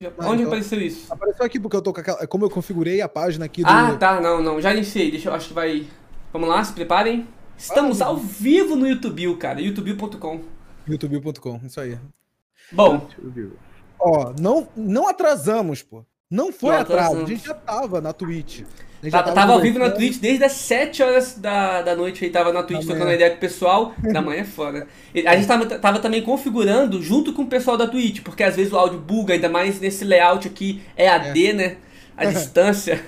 Onde então, apareceu isso? Apareceu aqui porque eu tô com aquela. Como eu configurei a página aqui do. Ah, tá, não, não. Já iniciei. Deixa eu. Acho que vai. Vamos lá, se preparem. Estamos ah, ao vivo no YouTube, cara. youtube.com. youtube.com, isso aí. Bom. Ó, não, não atrasamos, pô. Não foi não atraso. A gente já tava na Twitch. Tá, tava, tava ao vivo na Twitch desde as 7 horas da, da noite. Aí tava na Twitch da trocando ideia com o pessoal. da manhã é foda. A gente tava, tava também configurando junto com o pessoal da Twitch, porque às vezes o áudio buga, ainda mais nesse layout aqui é AD, é. né? A distância.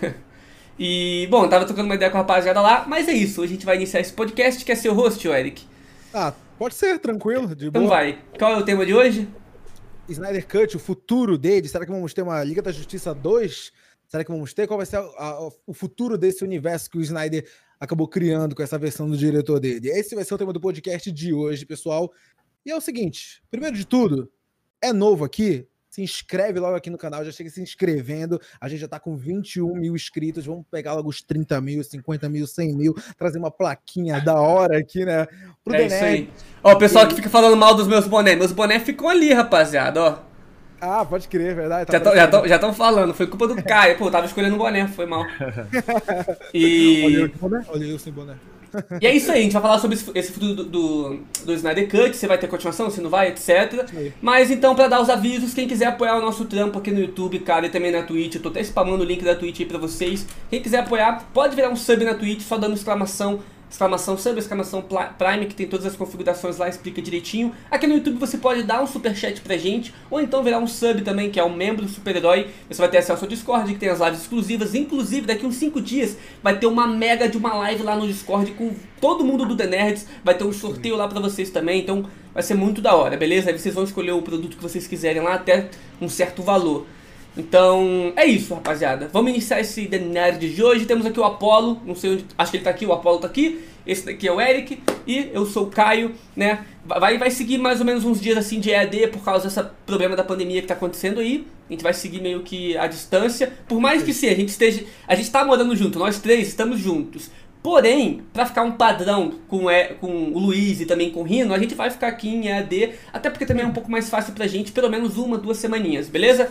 E, bom, tava trocando uma ideia com a rapaziada lá, mas é isso. Hoje a gente vai iniciar esse podcast. Quer ser o host, Eric? Ah, pode ser, tranquilo, de então boa. Então vai. Qual é o tema de hoje? Snyder Cut, o futuro dele. Será que vamos ter uma Liga da Justiça 2? Será que vamos ter? Qual vai ser a, a, o futuro desse universo que o Snyder acabou criando com essa versão do diretor dele? Esse vai ser o tema do podcast de hoje, pessoal. E é o seguinte: primeiro de tudo, é novo aqui? Se inscreve logo aqui no canal, já chega se inscrevendo. A gente já tá com 21 mil inscritos. Vamos pegar logo os 30 mil, 50 mil, 100 mil, trazer uma plaquinha da hora aqui, né? Pro é isso aí. Ó, o pessoal que fica falando mal dos meus bonés. Meus bonés ficam ali, rapaziada, ó. Ah, pode crer, verdade. Tá já estão falando, foi culpa do Caio. Pô, tava escolhendo o boné, foi mal. E. Olha eu boné, olha eu sem boné. E é isso aí, a gente vai falar sobre esse futuro do, do, do Snyder Cut, se vai ter continuação, se não vai, etc. Mas então, pra dar os avisos, quem quiser apoiar o nosso trampo aqui no YouTube, cara, e também na Twitch, eu tô até spamando o link da Twitch aí pra vocês. Quem quiser apoiar, pode virar um sub na Twitch, só dando exclamação exclamação sub, exclamação Prime, que tem todas as configurações lá, explica direitinho. Aqui no YouTube você pode dar um super chat pra gente, ou então virar um sub também, que é um membro do super-herói. Você vai ter acesso ao Discord, que tem as lives exclusivas. Inclusive, daqui uns 5 dias vai ter uma mega de uma live lá no Discord com todo mundo do The Nerds. Vai ter um sorteio lá pra vocês também, então vai ser muito da hora, beleza? Aí vocês vão escolher o produto que vocês quiserem lá, até um certo valor. Então, é isso, rapaziada. Vamos iniciar esse The Nerd de hoje. Temos aqui o Apollo, não sei onde, acho que ele tá aqui, o Apollo tá aqui. Esse daqui é o Eric e eu sou o Caio, né? Vai, vai seguir mais ou menos uns dias assim de EAD por causa desse problema da pandemia que tá acontecendo aí. A gente vai seguir meio que a distância. Por mais que sim, a gente esteja. A gente tá morando junto, nós três estamos juntos. Porém, para ficar um padrão com, com o Luiz e também com o Rino, a gente vai ficar aqui em EAD, até porque também é um pouco mais fácil pra gente, pelo menos uma, duas semaninhas, beleza?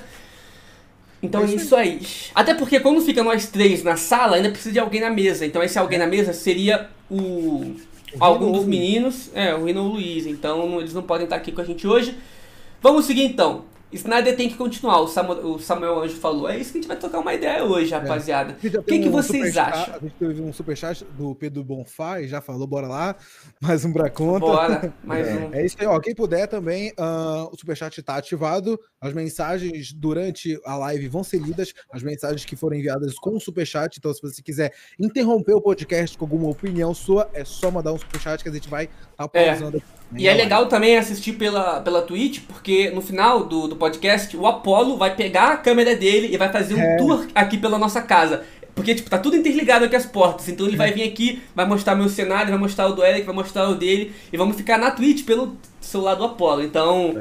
Então é isso aí. Até porque quando fica nós três na sala, ainda precisa de alguém na mesa. Então esse alguém na mesa seria o. o algum dos meninos. É, o Rino ou o Luiz. Então eles não podem estar aqui com a gente hoje. Vamos seguir então. Snyder tem que continuar, o Samuel, o Samuel Anjo falou. É isso que a gente vai trocar uma ideia hoje, é. rapaziada. É. O que, um que vocês acham? A gente teve um superchat do Pedro Bonfá e já falou, bora lá. Mais um pra conta. Bora, mais é. um. É isso aí, ó. Quem puder também, uh, o superchat tá ativado. As mensagens durante a live vão ser lidas. As mensagens que foram enviadas com o superchat. Então, se você quiser interromper o podcast com alguma opinião sua, é só mandar um superchat que a gente vai estar tá pausando é. aqui. E é legal também assistir pela, pela Twitch, porque no final do, do podcast, o Apollo vai pegar a câmera dele e vai fazer um é. tour aqui pela nossa casa. Porque, tipo, tá tudo interligado aqui as portas. Então ele vai vir aqui, vai mostrar meu cenário, vai mostrar o do Eric, vai mostrar o dele. E vamos ficar na Twitch pelo celular do Apollo. Então,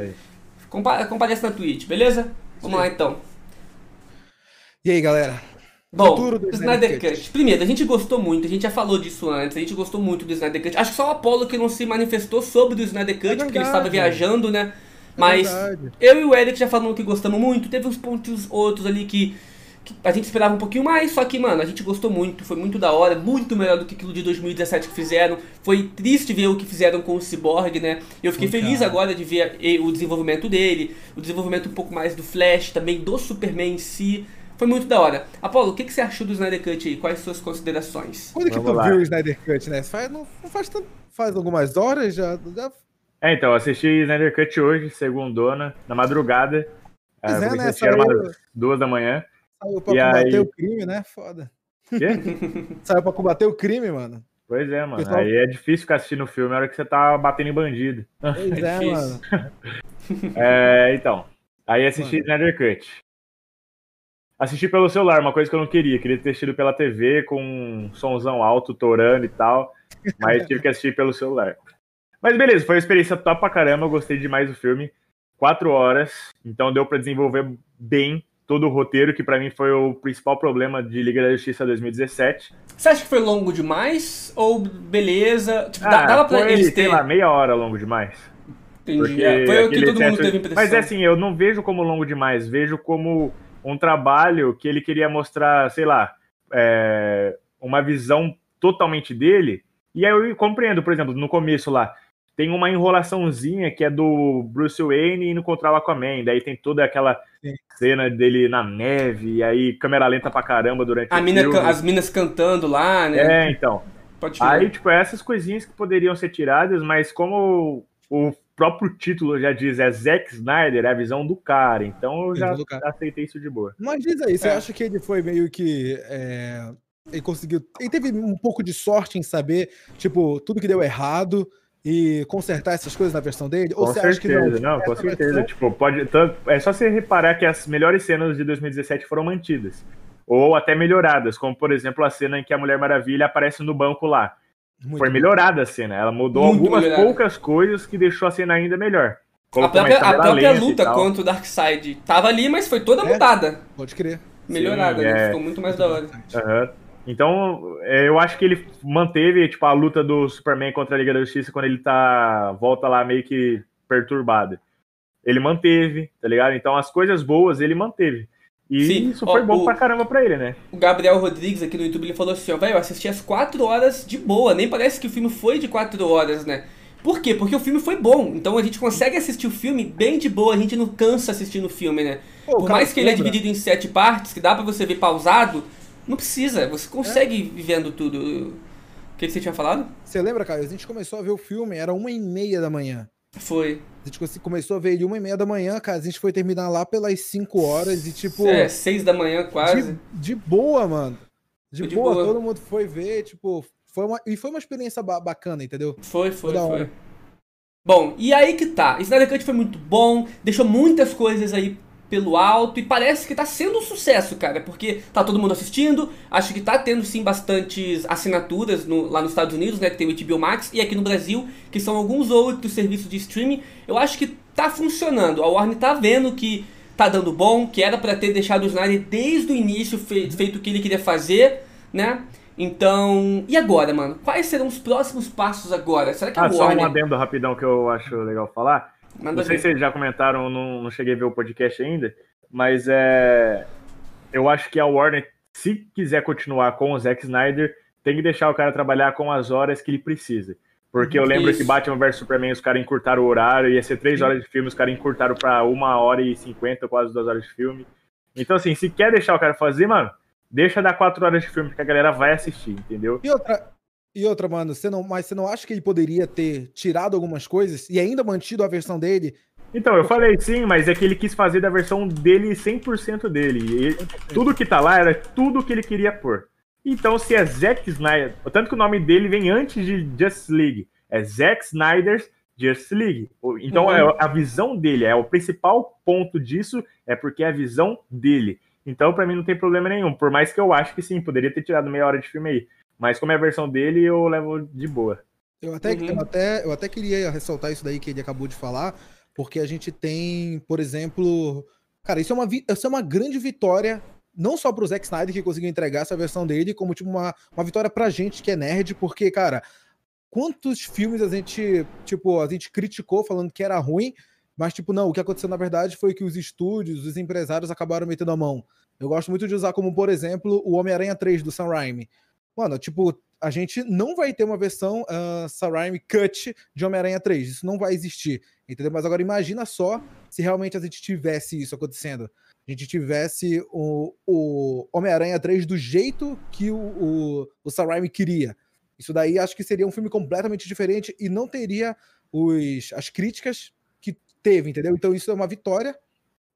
compa comparece na Twitch, beleza? Vamos Sim. lá então. E aí, galera? Bom, Futuro do Snyder Cut. Cut. Primeiro, a gente gostou muito, a gente já falou disso antes, a gente gostou muito do Snyder Cut. Acho que só o Apollo que não se manifestou sobre o Snyder Cut, é porque ele estava viajando, né? É Mas é eu e o Eric já falamos que gostamos muito. Teve uns pontos outros ali que, a gente esperava um pouquinho mais, só que, mano, a gente gostou muito, foi muito da hora, muito melhor do que aquilo de 2017 que fizeram. Foi triste ver o que fizeram com o Cyborg, né? Eu fiquei feliz agora de ver o desenvolvimento dele, o desenvolvimento um pouco mais do Flash, também do Superman em si. Foi muito da hora. Apolo, o que, que você achou do Snyder Cut aí? Quais suas considerações? Quando que tu lá. viu o Snyder Cut, né? Faz, não, faz, faz algumas horas já, já... É, então, assisti Snyder Cut hoje, segundona, na madrugada. Pois é, né? Saiu... umas duas da manhã. Saiu pra e combater aí... o crime, né? Foda. Quê? Saiu pra combater o crime, mano. Pois é, mano. Pessoal... Aí é difícil ficar assistindo o filme na hora que você tá batendo em bandido. Pois é, é mano. é, então. Aí assisti mano. Snyder Cut. Assisti pelo celular, uma coisa que eu não queria. Queria ter assistido pela TV com um somzão alto, torando e tal. Mas tive que assistir pelo celular. Mas beleza, foi uma experiência top pra caramba. Eu gostei demais do filme. Quatro horas, então deu para desenvolver bem todo o roteiro, que para mim foi o principal problema de Liga da Justiça 2017. Você acha que foi longo demais? Ou beleza? Tipo, ah, dava pra foi, eles terem. lá, meia hora longo demais. Entendi. É, foi o que todo mundo teve impressão. Mas é assim, eu não vejo como longo demais, vejo como um trabalho que ele queria mostrar, sei lá, é, uma visão totalmente dele. E aí eu compreendo, por exemplo, no começo lá, tem uma enrolaçãozinha que é do Bruce Wayne indo contra o Aquaman. Daí tem toda aquela Sim. cena dele na neve, e aí câmera lenta pra caramba durante a o mina, filme. As minas cantando lá, né? É, então. aí, tipo, essas coisinhas que poderiam ser tiradas, mas como o próprio título já diz, é Zack Snyder, é a visão do cara. Então eu já aceitei isso de boa. Mas diz aí, você é. acha que ele foi meio que. É... Ele conseguiu. Ele teve um pouco de sorte em saber, tipo, tudo que deu errado e consertar essas coisas na versão dele? Com Ou você certeza, acha que não? Não, com certeza. Versão... Tipo, pode, é só você reparar que as melhores cenas de 2017 foram mantidas. Ou até melhoradas, como por exemplo a cena em que a Mulher Maravilha aparece no banco lá. Muito Foi melhorada a cena. Ela mudou Muito algumas melhorada. poucas coisas que deixou a cena ainda melhor. a própria, a própria luta contra o Darkseid tava ali, mas foi toda é, mudada. Pode crer. Melhorada, Sim, né? é... ficou muito mais da hora. Uhum. Então, é, eu acho que ele manteve, tipo, a luta do Superman contra a Liga da Justiça quando ele tá. volta lá meio que perturbado. Ele manteve, tá ligado? Então as coisas boas ele manteve. E Sim. isso foi Ó, bom o, pra caramba pra ele, né? O Gabriel Rodrigues aqui no YouTube ele falou assim: ó, velho, eu assisti as 4 horas de boa. Nem parece que o filme foi de 4 horas, né? Por quê? Porque o filme foi bom. Então a gente consegue assistir o filme bem de boa. A gente não cansa assistindo o filme, né? Pô, Por mais que ele é dividido em sete partes, que dá pra você ver pausado, não precisa. Você consegue é. vendo tudo. O que, que você tinha falado? Você lembra, cara? A gente começou a ver o filme, era uma e meia da manhã. Foi. A gente começou a ver ele uma e meia da manhã, cara. A gente foi terminar lá pelas 5 horas e tipo. É, 6 da manhã quase. De, de boa, mano. De, de boa, boa, todo mundo foi ver, tipo. Foi uma, e foi uma experiência ba bacana, entendeu? Foi, foi, foi. Bom, e aí que tá. Snyder Cut foi muito bom, deixou muitas coisas aí pelo alto e parece que tá sendo um sucesso, cara, porque tá todo mundo assistindo, acho que tá tendo sim bastantes assinaturas no, lá nos Estados Unidos, né, que tem o HBO Max, e aqui no Brasil, que são alguns outros serviços de streaming, eu acho que tá funcionando, a Warner tá vendo que tá dando bom, que era para ter deixado o Snyder desde o início fe feito o que ele queria fazer, né, então, e agora, mano? Quais serão os próximos passos agora? Será que ah, a Warner... só um adendo rapidão que eu acho legal falar. Manda não sei ver. se vocês já comentaram, não, não cheguei a ver o podcast ainda, mas é, eu acho que a Warner, se quiser continuar com o Zack Snyder, tem que deixar o cara trabalhar com as horas que ele precisa. Porque eu lembro Isso. que Batman vs Superman os caras encurtaram o horário, ia ser três horas de filme, os caras encurtaram para uma hora e cinquenta, quase duas horas de filme. Então, assim, se quer deixar o cara fazer, mano, deixa dar quatro horas de filme, que a galera vai assistir, entendeu? E outra, e outra, mano, você não, mas você não acha que ele poderia ter tirado algumas coisas e ainda mantido a versão dele? Então, eu falei sim, mas é que ele quis fazer da versão dele 100% dele. E tudo que tá lá era tudo que ele queria pôr. Então, se é Zack Snyder, tanto que o nome dele vem antes de Justice League, é Zack Snyder's Justice League. Então, uhum. é a visão dele, é o principal ponto disso, é porque é a visão dele. Então, para mim, não tem problema nenhum. Por mais que eu acho que sim, poderia ter tirado meia hora de filme aí. Mas como é a versão dele, eu levo de boa. Eu até, uhum. eu até, eu até queria ressaltar isso daí que ele acabou de falar, porque a gente tem, por exemplo. Cara, isso é uma, isso é uma grande vitória, não só pro Zack Snyder que conseguiu entregar essa versão dele, como tipo uma, uma vitória pra gente que é nerd, porque, cara, quantos filmes a gente, tipo, a gente criticou falando que era ruim, mas, tipo, não, o que aconteceu na verdade foi que os estúdios, os empresários acabaram metendo a mão. Eu gosto muito de usar como, por exemplo, o Homem-Aranha 3 do Sam Raimi. Mano, tipo, a gente não vai ter uma versão uh, Sarime Cut de Homem-Aranha 3. Isso não vai existir. Entendeu? Mas agora imagina só se realmente a gente tivesse isso acontecendo. A gente tivesse o, o Homem-Aranha 3 do jeito que o, o, o Sarime queria. Isso daí acho que seria um filme completamente diferente e não teria os, as críticas que teve, entendeu? Então isso é uma vitória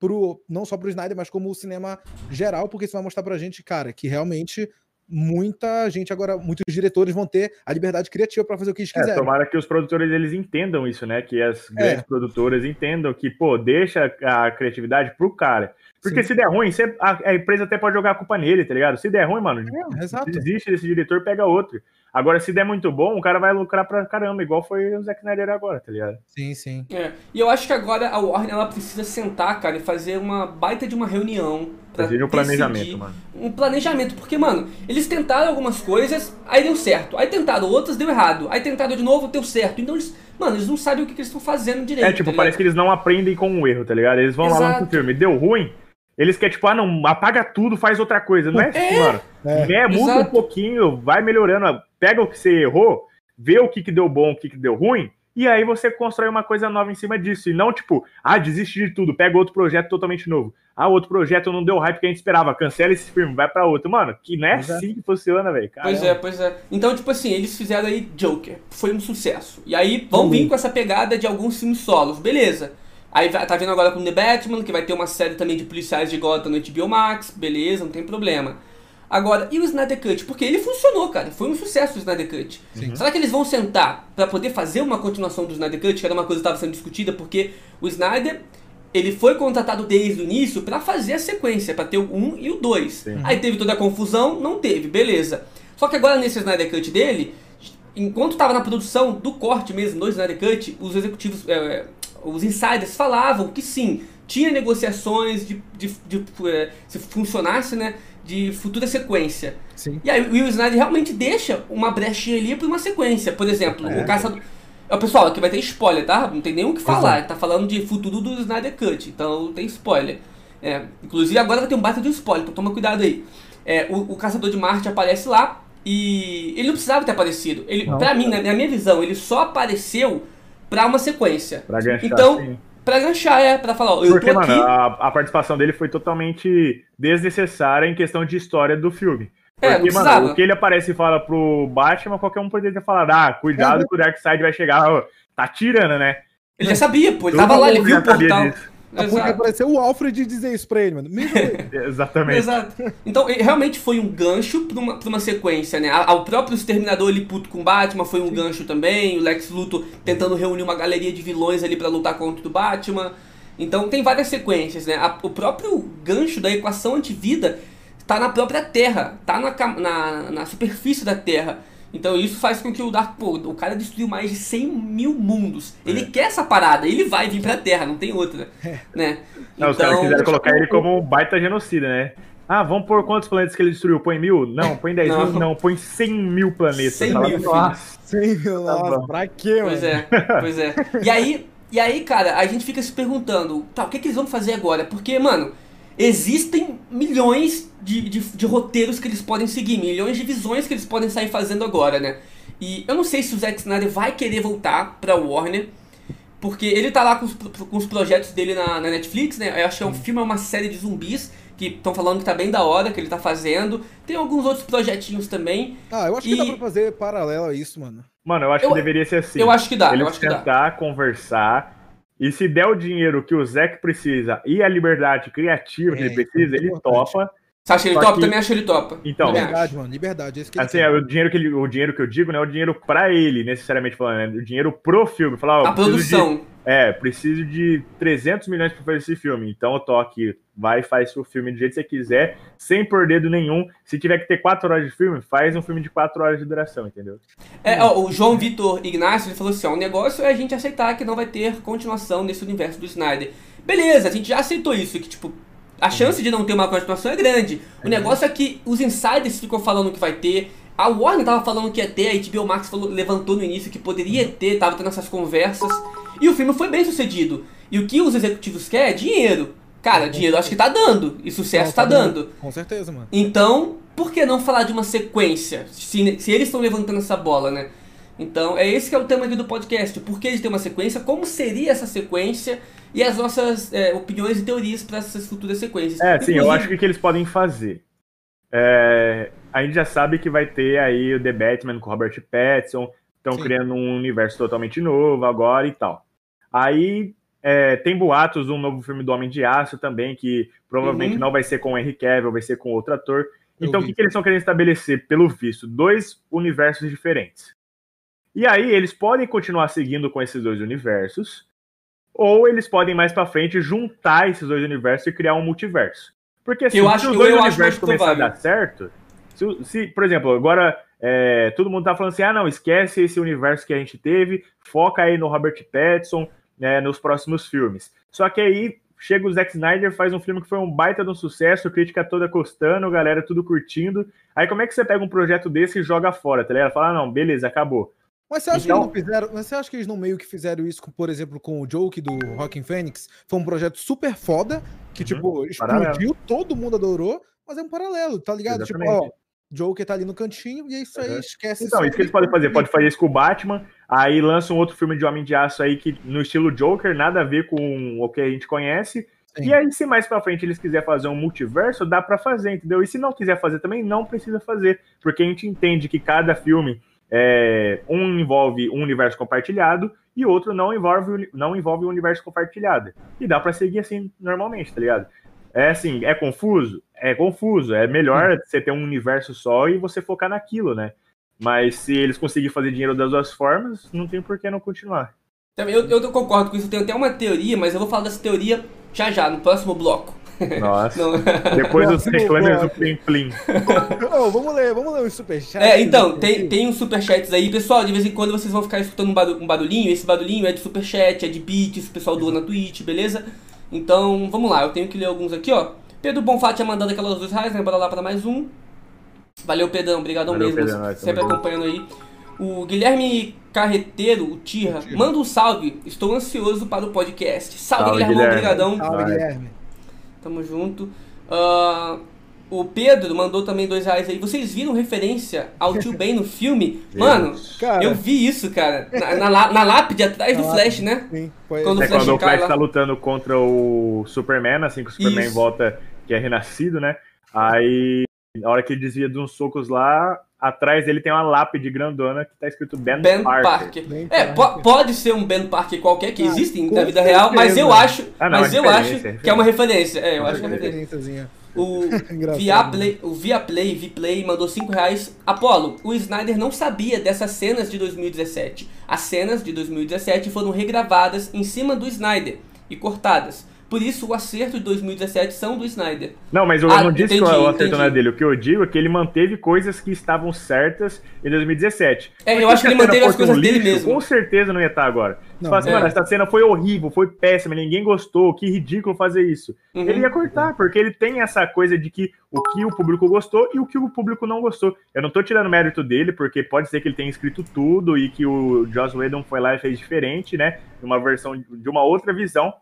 pro, não só pro Snyder, mas como o cinema geral, porque isso vai mostrar pra gente, cara, que realmente muita gente agora, muitos diretores vão ter a liberdade criativa para fazer o que eles é, quiserem. tomara que os produtores eles entendam isso, né? Que as é. grandes é. produtoras entendam que, pô, deixa a criatividade pro cara. Porque Sim. se der ruim, você, a, a, empresa até pode jogar a culpa nele, tá ligado? Se der ruim, mano, é, desiste desse diretor, pega outro. Agora, se der muito bom, o cara vai lucrar pra caramba, igual foi o Zack Snyder agora, tá ligado? Sim, sim. É. E eu acho que agora a Warner ela precisa sentar, cara, e fazer uma baita de uma reunião. Pra um planejamento, mano. Um planejamento, porque, mano, eles tentaram algumas coisas, aí deu certo. Aí tentaram outras, deu errado. Aí tentaram de novo, deu certo. Então eles mano, eles não sabem o que, que eles estão fazendo direito. É, tipo, tá parece que eles não aprendem com o erro, tá ligado? Eles vão lá Exato. no filme, deu ruim, eles querem, tipo, ah, não, apaga tudo, faz outra coisa. Não é assim, mano. É. É, muda um pouquinho, vai melhorando, pega o que você errou, vê o que, que deu bom, o que, que deu ruim, e aí você constrói uma coisa nova em cima disso. E não, tipo, ah, desiste de tudo, pega outro projeto totalmente novo. Ah, outro projeto não deu hype que a gente esperava, cancela esse filme, vai pra outro. Mano, que não é Pois é. assim que funciona, velho. Pois é, pois é. Então, tipo assim, eles fizeram aí Joker, foi um sucesso. E aí vão vir com essa pegada de alguns filmes solos, beleza. Aí vai- tá vindo agora com The Batman, que vai ter uma série também de policiais de Gotham no HBO Max, beleza, não tem problema. Agora, e o Snyder Cut? Porque ele funcionou, cara. Foi um sucesso o Snyder Cut. Será que eles vão sentar pra poder fazer uma continuação do Snyder Cut? Que era uma coisa que estava sendo discutida, porque o Snyder, ele foi contratado desde o início pra fazer a sequência, pra ter o 1 e o 2. Sim. Aí teve toda a confusão, não teve, beleza. Só que agora nesse Snyder Cut dele, enquanto estava na produção do corte mesmo do Snyder Cut, os executivos, é, os insiders falavam que sim, tinha negociações de, de, de, é, se funcionasse, né, de futura sequência. Sim. E aí o Will Snyder realmente deixa uma brechinha ali para uma sequência. Por exemplo, É. o caçador. Pessoal, aqui vai ter spoiler, tá? Não tem nem o que falar. Ele tá falando de futuro do Snyder Cut, então tem spoiler. É, inclusive agora vai ter um baita de spoiler, então toma cuidado aí. É, o, o Caçador de Marte aparece lá e ele não precisava ter aparecido. Ele, Não. pra mim, na, na minha visão, ele só apareceu pra uma sequência. Pra ganchar, Então, sim. Pra ganchar, é, pra falar, ó, eu Porque, tô aqui. mano, a, a participação dele foi totalmente desnecessária em questão de história do filme. É, Porque, mano, o que ele aparece e fala pro Batman, qualquer um poderia ter falado, ah, cuidado Uhum. que o Darkseid vai chegar, ó, tá tirando, né? Ele já sabia, pô, ele Todo tava lá, ele viu o portal. disso. Porque Exato. apareceu o Alfred dizer isso pra ele, mano. Mesmo ele. Exatamente. Exato. Então, ele realmente foi um gancho pra uma, pra uma sequência, né? O próprio Exterminador ali puto com o Batman foi um gancho também. O Lex Luthor tentando reunir uma galeria de vilões ali pra lutar contra o Batman. Então, tem várias sequências, né? A- o próprio gancho da equação antivida tá na própria Terra, tá na, na, na superfície da Terra. Então isso faz com que o Dark, pô, o cara destruiu mais de 100 mil mundos. É. Ele quer essa parada, ele vai vir pra Terra, não tem outra, né? Não, os caras quiseram colocar ele como um baita genocida, né? Ah, vamos por quantos planetas que ele destruiu? Põe mil? Não, põe 10 Não. mil? Não, põe 100 mil planetas. 100 Fala, mil, Nossa. Sim, meu, Tá nossa, pra quê, mano? Pois é, pois é. E aí, e aí, cara, a gente fica se perguntando, tá, o que, que eles vão fazer agora? Porque, mano, existem milhões de, de, de roteiros que eles podem seguir, milhões de visões que eles podem sair fazendo agora, né? E eu não sei se o Zack Snyder vai querer voltar pra Warner, porque ele tá lá com os, com os projetos dele na, na Netflix, né? Eu acho que é um filme, é uma série de zumbis, que estão falando que tá bem da hora, que ele tá fazendo. Tem alguns outros projetinhos também. Ah, eu acho que E- dá pra fazer paralelo a isso, mano. Mano, eu acho Eu- que deveria ser assim. eu acho que dá, eu Eles acho que dá. tentar conversar. E se der o dinheiro que o Zack precisa e a liberdade criativa que É, ele precisa, ele importante. topa. Você acha ele Só top? que- Também acho ele top. Então, Liberdade, mano. Liberdade. Esse que ele Assim, é, o dinheiro que ele, o dinheiro que eu digo não é o dinheiro pra ele, necessariamente falando, é o dinheiro pro filme. Falar, A produção. de- é, preciso de 300 milhões pra fazer esse filme. Então eu tô aqui, vai e faz o filme do jeito que você quiser, sem por dedo nenhum. Se tiver que ter 4 horas de filme, faz um filme de 4 horas de duração, entendeu? É, ó, o João Vitor Ignacio ele falou assim: ó, o negócio é a gente aceitar que não vai ter continuação nesse universo do Snyder. Beleza, a gente já aceitou isso, que tipo, a chance de não ter uma continuação é grande. O negócio é que os insiders ficam falando que vai ter. A Warner tava falando que ia ter, a HBO Max falou, levantou no início que poderia ter, tava tendo essas conversas. E o filme foi bem sucedido. E o que os executivos querem é dinheiro. Cara, dinheiro acho que tá dando. E sucesso Não, tá dando. Com certeza, mano. Então, por que não falar de uma sequência? Se, se eles estão levantando essa bola, né? Então, é esse que é o tema aqui do podcast. Por que eles têm uma sequência? Como seria essa sequência? E as nossas é, opiniões e teorias para essas futuras sequências. É, sim, eu acho que o que eles podem fazer. É, a gente já sabe que vai ter aí o The Batman com o Robert Pattinson, estão criando um universo totalmente novo agora e tal. Aí é, tem boatos de um novo filme do Homem de Aço também, que provavelmente Uhum. não vai ser com o Henry Cavill, vai ser com outro ator. Então o que, que eles estão querendo estabelecer, pelo visto? Dois universos diferentes. E aí eles podem continuar seguindo com esses dois universos, ou eles podem mais pra frente juntar esses dois universos e criar um multiverso. Porque assim, Eu se acho- os dois eu universos começarem a dar certo, se, se, por exemplo, agora é, todo mundo tá falando assim, ah não, esquece esse universo que a gente teve, foca aí no Robert Pattinson, né, nos próximos filmes. Só que aí chega o Zack Snyder, faz um filme que foi um baita de um sucesso, crítica toda custando, galera tudo curtindo. Aí como é que você pega um projeto desse e joga fora, tá ligado? Fala, ah, não, beleza, acabou. Mas você acha então, que eles não fizeram. Mas você acha que eles não meio que fizeram isso, com, por exemplo, com o Joke do Rockin' Phoenix? Foi um projeto super foda, que, uhum, tipo, explodiu, paralelo. todo mundo adorou, mas é um paralelo, tá ligado? Exatamente. Tipo, ó, Joker tá ali no cantinho e é isso aí, uhum. esquece Então, isso que eles podem fazer. Pode fazer isso com o Batman, aí lança um outro filme de Homem de Aço aí que no estilo Joker, nada a ver com o que a gente conhece. Sim. E aí, se mais pra frente eles quiserem fazer um multiverso, dá para fazer, entendeu? E se não quiser fazer também, não precisa fazer. Porque a gente entende que cada filme é, um envolve um universo compartilhado e outro não envolve, não envolve um universo compartilhado. E dá para seguir assim normalmente, tá ligado? É assim, é confuso? É confuso. É melhor você ter um universo só e você focar naquilo, né? Mas se eles conseguirem fazer dinheiro das duas formas, não tem por que não continuar. Eu, eu concordo com isso. Tem até uma teoria, mas eu vou falar dessa teoria já já, no próximo bloco. Nossa. Depois dos reclames do Plim Plim. oh, vamos ler, vamos ler os superchats. É, então, tem, tem uns superchats aí. Pessoal, de vez em quando vocês vão ficar escutando um barulhinho. Esse barulhinho é de superchat, é de beats, o pessoal doa na Twitch, beleza? Então, vamos lá, eu tenho que ler alguns aqui, ó. Pedro Bonfá tinha mandado aquelas duas reais, né? Bora lá para mais um. Valeu, Pedrão, obrigadão Valeu, mesmo, Pedrão, sempre acompanhando aí. O Guilherme Carreteiro, o Tirra, manda um salve. Estou ansioso para o podcast. Salve, salve Guilherme, obrigadão. Salve, Guilherme. Tamo junto. Uh, o Pedro mandou também dois reais aí. Vocês viram referência ao tio Ben no filme? Mano, cara. eu vi isso, cara. Na, na, na lápide atrás na do Flash, né? Sim, foi quando, é o Flash, quando o Flash tá lutando contra o Superman, assim que o Superman isso. volta, que é renascido, né? Aí, na hora que ele desvia de uns socos lá, atrás dele tem uma lápide grandona que tá escrito Ben, ben Parker. Parker. Ben é, Parker. pode ser um Ben Parker qualquer que ah, existe na vida real, mas eu acho, ah, não, mas é eu acho que é uma referência. É, eu acho que é uma referência. O Viaplay, o Viaplay, Viplay mandou 5 reais. Apolo, o Snyder não sabia dessas cenas de 2017. As cenas de 2017 foram regravadas em cima do Snyder e cortadas. Por isso, o acerto de 2017 são do Snyder. Não, mas eu ah, não disse entendi, que o acerto não é dele. O que eu digo é que ele manteve coisas que estavam certas em 2017. É, eu acho que ele manteve as coisas um lixo, dele mesmo. Com certeza não ia estar agora. Não, Você fala assim, é. mano, essa cena foi horrível, foi péssima, ninguém gostou, que ridículo fazer isso. Uhum. Ele ia cortar, porque ele tem essa coisa de que o que o público gostou e o que o público não gostou. Eu não tô tirando mérito dele, porque pode ser que ele tenha escrito tudo e que o Joss Whedon foi lá e fez diferente, né? Uma versão de uma outra visão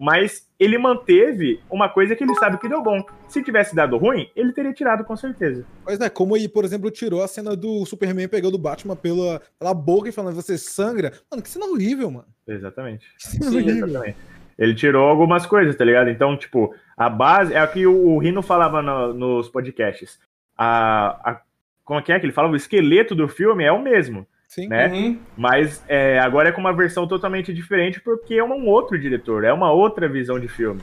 mas ele manteve uma coisa que ele sabe que deu bom. Se tivesse dado ruim, ele teria tirado com certeza. Pois é, como ele, por exemplo, tirou a cena do Superman pegando o Batman pela, pela boca e falando, você sangra. Mano, que cena horrível, mano. Exatamente. Sim, exatamente. Ele tirou algumas coisas, tá ligado? Então, tipo, a base é o que o, o Rino falava no, nos podcasts. A, a, como é que é que ele falava? O esqueleto do filme é o mesmo. Sim. Né? Uhum. Mas é, agora é com uma versão totalmente diferente porque é um outro diretor, é uma outra visão de filme.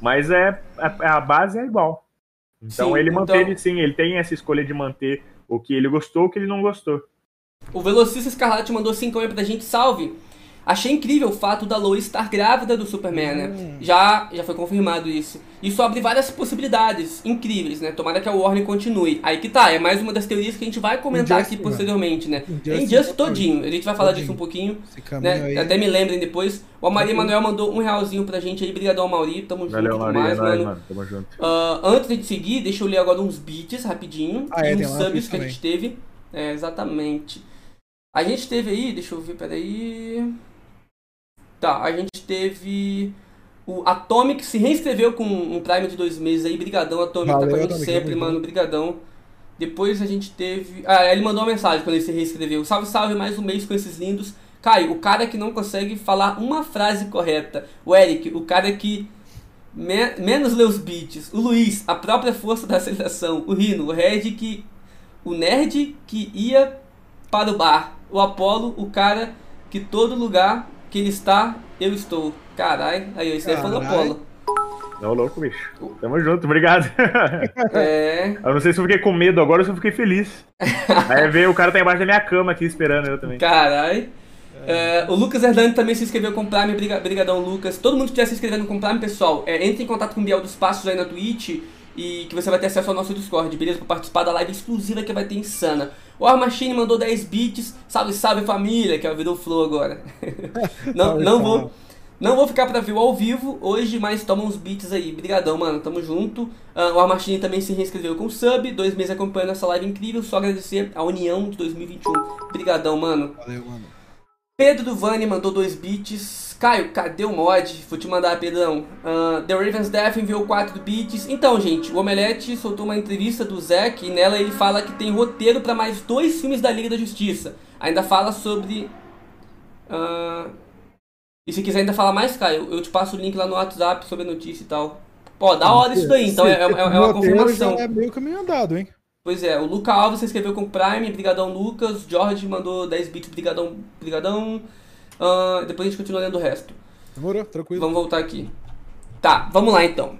Mas é a, a base é igual. Então sim, ele então manteve então... sim, ele tem essa escolha de manter o que ele gostou, o que ele não gostou. O Velocista Escarlate mandou 5 aí pra gente, salve! Achei incrível o fato da Lois estar grávida do Superman, né? Hum. Já, já foi confirmado isso. Isso abre várias possibilidades incríveis, né? Tomara que a Warner continue. Aí que tá, é mais uma das teorias que a gente vai comentar Injustice, aqui posteriormente, né? Injustice, Injustice todinho. A gente vai falar todinho. disso um pouquinho. Né? Até me lembrem depois. O Amari. Manuel mandou um realzinho pra gente aí. Obrigadão, Mauri. Tamo Valeu, junto Mauri, mais, é mano. mano. Tamo junto. Uh, antes de seguir, deixa eu ler agora uns beats rapidinho. Ah, é, e uns subs que a gente teve. É, exatamente. A gente teve aí, deixa eu ver, peraí. Tá, a gente teve o Atomic se reinscreveu com um Prime de dois meses aí. Brigadão, Atomic, Valeu, tá com a gente sempre, mano. Brigadão. Depois a gente teve. Ah, ele mandou uma mensagem quando ele se reinscreveu. Salve, salve, mais um mês com esses lindos. Caio, o cara que não consegue falar uma frase correta. O Eric, o cara que me menos lê os beats. O Luiz, a própria força da aceleração. O Rino, o Red que. O nerd que ia para o bar. O Apolo, o cara que todo lugar que ele está, eu estou. Carai, aí isso aí foi no Apolo. Não, louco, bicho. Tamo junto, obrigado. É. Eu não sei se eu fiquei com medo agora ou se eu fiquei feliz. aí ver o cara tá embaixo da minha cama aqui esperando eu também. Carai. É, o Lucas Hernani também se inscreveu com Prime, brigadão Lucas. Todo mundo que estiver se inscrevendo com Prime, pessoal, é, entre em contato com o Biel dos Passos aí na Twitch e que você vai ter acesso ao nosso Discord, beleza? Pra participar da live exclusiva que vai ter insana. O War Machine mandou 10 bits. Salve, salve família, que é o Vidal Flow agora. não, não vou. Não vou ficar pra ver ao vivo hoje, mas toma uns beats aí. Brigadão, mano. Tamo junto. Uh, o Armachini também se reinscreveu com sub. Dois meses acompanhando essa live incrível. Só agradecer a união de 2021. Brigadão, mano. Valeu, mano. Pedro Vani mandou dois bits. Caio, cadê o mod? Vou te mandar, Pedrão. Uh, The Raven's Death enviou 4 bits. Então, gente, o Omelete soltou uma entrevista do Zack e nela ele fala que tem roteiro para mais dois filmes da Liga da Justiça. Ainda fala sobre. Uh, e se quiser ainda falar mais, Caio, eu te passo o link lá no WhatsApp sobre a notícia e tal. Pô, da hora isso daí, então é, é, é uma confirmação. É meio caminho andado, hein? Pois é, o Luca Alves se inscreveu com Prime, brigadão Lucas, George mandou 10 bits, brigadão, brigadão. Uh, depois a gente continua lendo o resto. Demorou, tranquilo. Vamos voltar aqui. Tá, vamos lá então.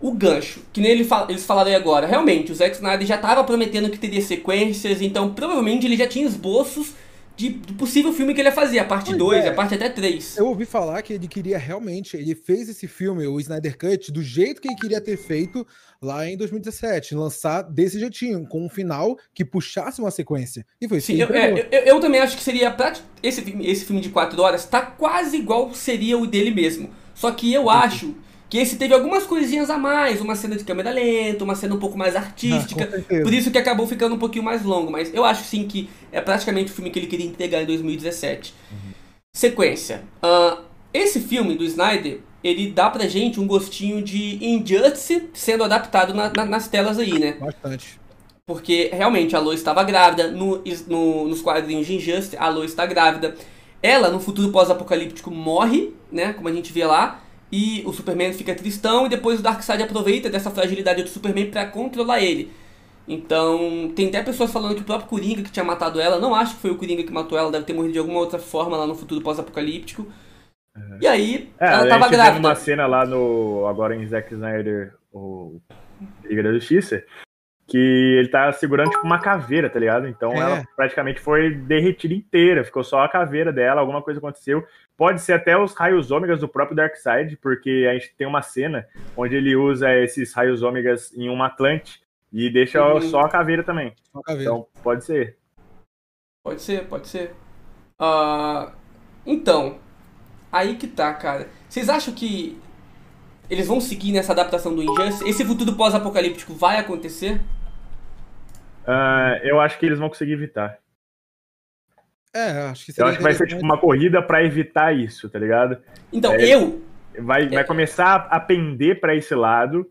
O gancho, que nem ele fala, eles falaram aí agora, realmente, o Zack Snyder já estava prometendo que teria sequências, então provavelmente ele já tinha esboços de, do possível filme que ele ia fazer, a parte 2, é. a parte até 3. Eu ouvi falar que ele queria realmente, ele fez esse filme, o Snyder Cut, do jeito que ele queria ter feito lá em 2017, lançar desse jeitinho, com um final que puxasse uma sequência. E foi Sim, eu, é, eu, eu, também acho que seria. Esse, esse filme de 4 horas tá quase igual seria o dele mesmo. Só que eu acho que esse teve algumas coisinhas a mais, uma cena de câmera lenta, uma cena um pouco mais artística, ah, por isso que acabou ficando um pouquinho mais longo, mas eu acho sim que é praticamente o filme que ele queria entregar em 2017. Uhum. Sequência. Uh, esse filme do Snyder, ele dá pra gente um gostinho de Injustice sendo adaptado na, na, nas telas aí, né? Bastante. Porque realmente a Lois estava grávida, no, no, nos quadrinhos de Injustice, a Lois está grávida. Ela, no futuro pós-apocalíptico, morre, né? Como a gente vê lá e o Superman fica tristão e depois o Darkseid aproveita dessa fragilidade do Superman para controlar ele. Então, tem até pessoas falando que o próprio Coringa que tinha matado ela, não acho que foi o Coringa que matou ela, deve ter morrido de alguma outra forma lá no futuro pós-apocalíptico. Uhum. E aí, é, ela tava grávida. uma cena lá no agora em Zack Snyder, o Liga da Justiça, que ele tá segurando tipo uma caveira, tá ligado? Então é. ela praticamente foi derretida inteira, ficou só a caveira dela, alguma coisa aconteceu. Pode ser até os raios ômegas do próprio Darkseid, porque a gente tem uma cena onde ele usa esses raios ômegas em um Atlante e deixa uhum. só a caveira também. A caveira. Então pode ser. Pode ser, pode ser. Uh, então, aí que tá, cara. Vocês acham que eles vão seguir nessa adaptação do Injustice? Esse futuro pós-apocalíptico vai acontecer? Uh, eu acho que eles vão conseguir evitar. É, acho que Eu acho que vai ser tipo uma corrida para evitar isso, tá ligado? Então, é, eu. Vai, vai começar a pender para esse lado.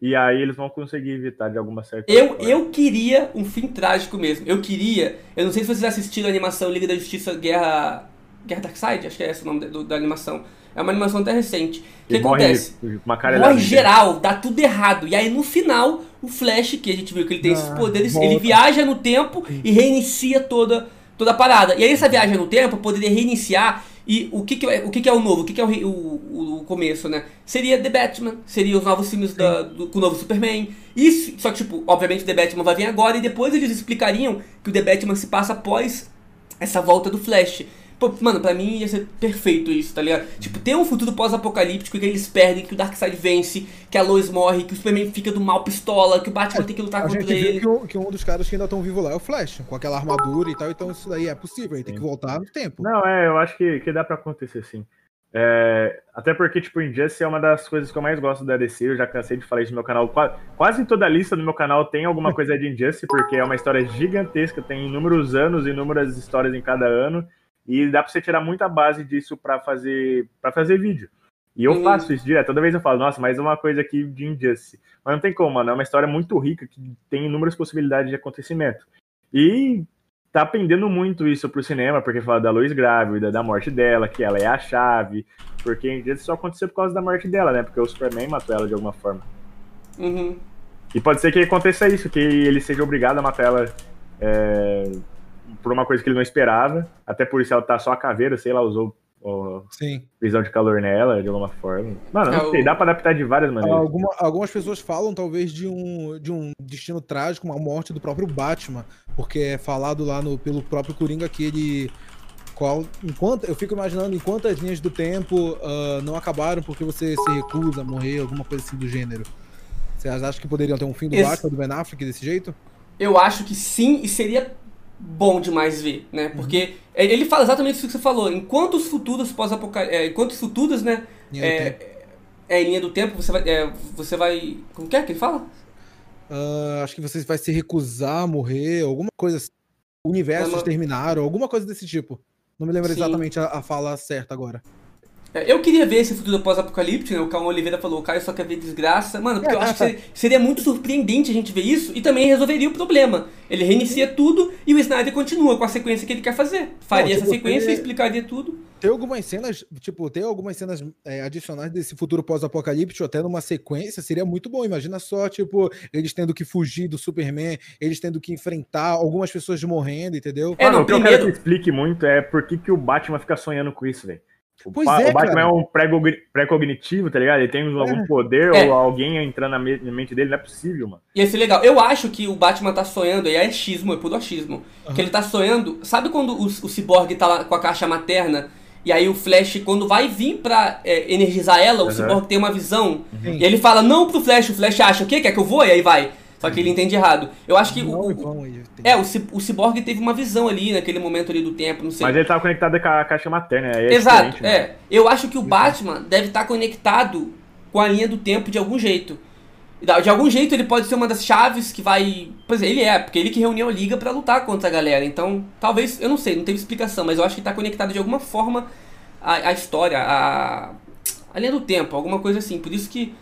E aí eles vão conseguir evitar de alguma certa eu, forma. Eu queria um fim trágico mesmo. Eu queria. Eu não sei se vocês assistiram a animação Liga da Justiça Guerra. Guerra Darkseid? Acho que é esse o nome da, da animação. É uma animação até recente. O que acontece? Morre, morre geral, dá tudo errado. E aí no final, o Flash, que a gente viu que ele tem ah, esses poderes, volta. ele viaja no tempo e reinicia toda, toda a parada. E aí essa viagem no tempo poderia reiniciar. E o que, que, é, o que, que é o novo? O que, que é o, o, o, começo, né? Seria The Batman, seria os novos filmes da, do, com o novo Superman. Isso, só que, tipo, obviamente The Batman vai vir agora e depois eles explicariam que o The Batman se passa após essa volta do Flash. Pô, mano, pra mim ia ser perfeito isso, tá ligado? Tipo, ter um futuro pós-apocalíptico que eles perdem, que o Darkseid vence, que a Lois morre, que o Superman fica do mal pistola, que o Batman é, tem que lutar contra ele. Que, que um dos caras que ainda estão vivos lá é o Flash, com aquela armadura e tal, então isso daí é possível, aí tem que voltar no tempo. Não, é, eu acho que, que dá pra acontecer sim. É, até porque, tipo, Injustice é uma das coisas que eu mais gosto da DC, eu já cansei de falar isso no meu canal. Quase, quase toda a lista do meu canal tem alguma coisa de Injustice, porque é uma história gigantesca, tem inúmeros anos, inúmeras histórias em cada ano. E dá pra você tirar muita base disso para fazer para fazer vídeo. E eu uhum. faço isso direto. Toda vez eu falo, nossa, mais uma coisa aqui de Injustice. Mas não tem como, mano. É uma história muito rica que tem inúmeras possibilidades de acontecimento. E tá pendendo muito isso pro cinema, porque fala da Lois grávida, da morte dela, que ela é a chave. Porque Injustice só aconteceu por causa da morte dela, né? Porque o Superman matou ela de alguma forma. Uhum. E pode ser que aconteça isso, que ele seja obrigado a matar ela é, por uma coisa que ele não esperava. Até por isso ela tá só a caveira, sei lá, usou ó, Sim. visão de calor nela de alguma forma. Mano, não é, sei, o... dá pra adaptar de várias maneiras. Alguma, algumas pessoas falam, talvez, de um, de um destino trágico, uma morte do próprio Batman, porque é falado lá no, pelo próprio Coringa que ele. Qual, enquanto, eu fico imaginando em quantas linhas do tempo uh, não acabaram porque você se recusa a morrer, alguma coisa assim do gênero. Vocês acham que poderiam ter um fim do Esse... Batman, do Ben Affleck desse jeito? Eu acho que sim, e seria bom demais ver, né? Uhum. Porque uhum. ele fala exatamente isso que você falou. Enquanto os futuros pós-apocalipse, é, enquanto os futuros, né? É, é, em linha do tempo, você vai, é, você vai, como que é que ele fala? Uh, acho que você vai se recusar a morrer, alguma coisa assim. Universos é terminaram, alguma coisa desse tipo. Não me lembro Sim. exatamente a, a fala certa agora. É, eu queria ver esse futuro pós-apocalíptico, né? O Calma Oliveira falou, o Caio só quer ver desgraça. Mano, porque é, eu acho que seria, seria, muito surpreendente a gente ver isso e também resolveria o problema. Ele reinicia tudo e o Snyder continua com a sequência que ele quer fazer. Faria Não, tipo, essa sequência e explicaria tudo. Tem algumas cenas, tipo, tem algumas cenas é, adicionais desse futuro pós-apocalíptico, até numa sequência, seria muito bom. Imagina só, tipo, eles tendo que fugir do Superman, eles tendo que enfrentar algumas pessoas morrendo, entendeu? É, não, o que primeiro... eu quero que explique muito é por que, que o Batman fica sonhando com isso, velho. O, pois é, o Batman cara. é um pré-cognitivo, tá ligado? Ele tem algum é. poder é. ou alguém entrando na mente dele, não é possível, mano. Ia ser legal. Eu acho que o Batman tá sonhando, e é achismo, é puro achismo. Uhum. Que ele tá sonhando. Sabe quando o, o Cyborg tá lá com a caixa materna? E aí o Flash, quando vai vir pra é, energizar ela, o uhum. Cyborg tem uma visão. Uhum. E ele fala, não pro Flash, o Flash acha o quê? Quer que eu vou? E aí vai. Só que ele entende errado. Eu acho que. Não, o, o, é, o, o Cyborg teve uma visão ali, naquele momento ali do tempo, não sei. Mas ele tava conectado com a caixa materna, é Exato, né? é. Eu acho que o Batman deve estar conectado com a linha do tempo de algum jeito. De algum jeito ele pode ser uma das chaves que vai. Pois é, ele é, porque ele que reuniu a liga para lutar contra a galera. Então, talvez, eu não sei, não teve explicação, mas eu acho que tá conectado de alguma forma a, a história, a, a linha do tempo, alguma coisa assim. Por isso que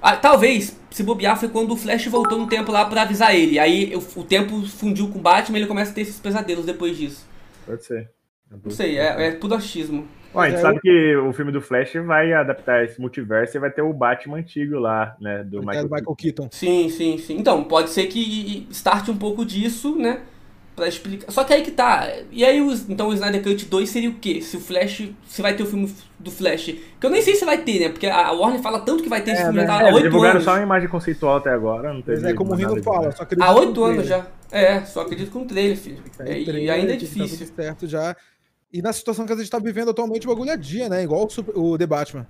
ah, talvez, se bobear, foi quando o Flash voltou no tempo lá pra avisar ele. Aí o, o tempo fundiu com o Batman e ele começa a ter esses pesadelos depois disso. Pode ser. Não sei, é, é tudo achismo. Bom, a gente é, sabe eu... que o filme do Flash vai adaptar esse multiverso e vai ter o Batman antigo lá, né? Do Michael, Michael Keaton. Sim, sim, sim. Então, pode ser que starte um pouco disso, né? Pra explicar. Só que aí que tá. E aí, os, então o Snyder Cut 2 seria o quê? Se o Flash. Se vai ter o filme do Flash. Que eu nem sei se vai ter, né? Porque a Warner fala tanto que vai ter é, esse filme né? já tá há 8 é, anos. só uma imagem conceitual até agora, não teve. Mas é como o Rino fala, só acredito Há 8 anos já. É, só acredito com o trailer, filho. É, e ainda é difícil. Tá certo já. E na situação que a gente tá vivendo atualmente, o bagulho é dia, né? Igual o, o The Batman.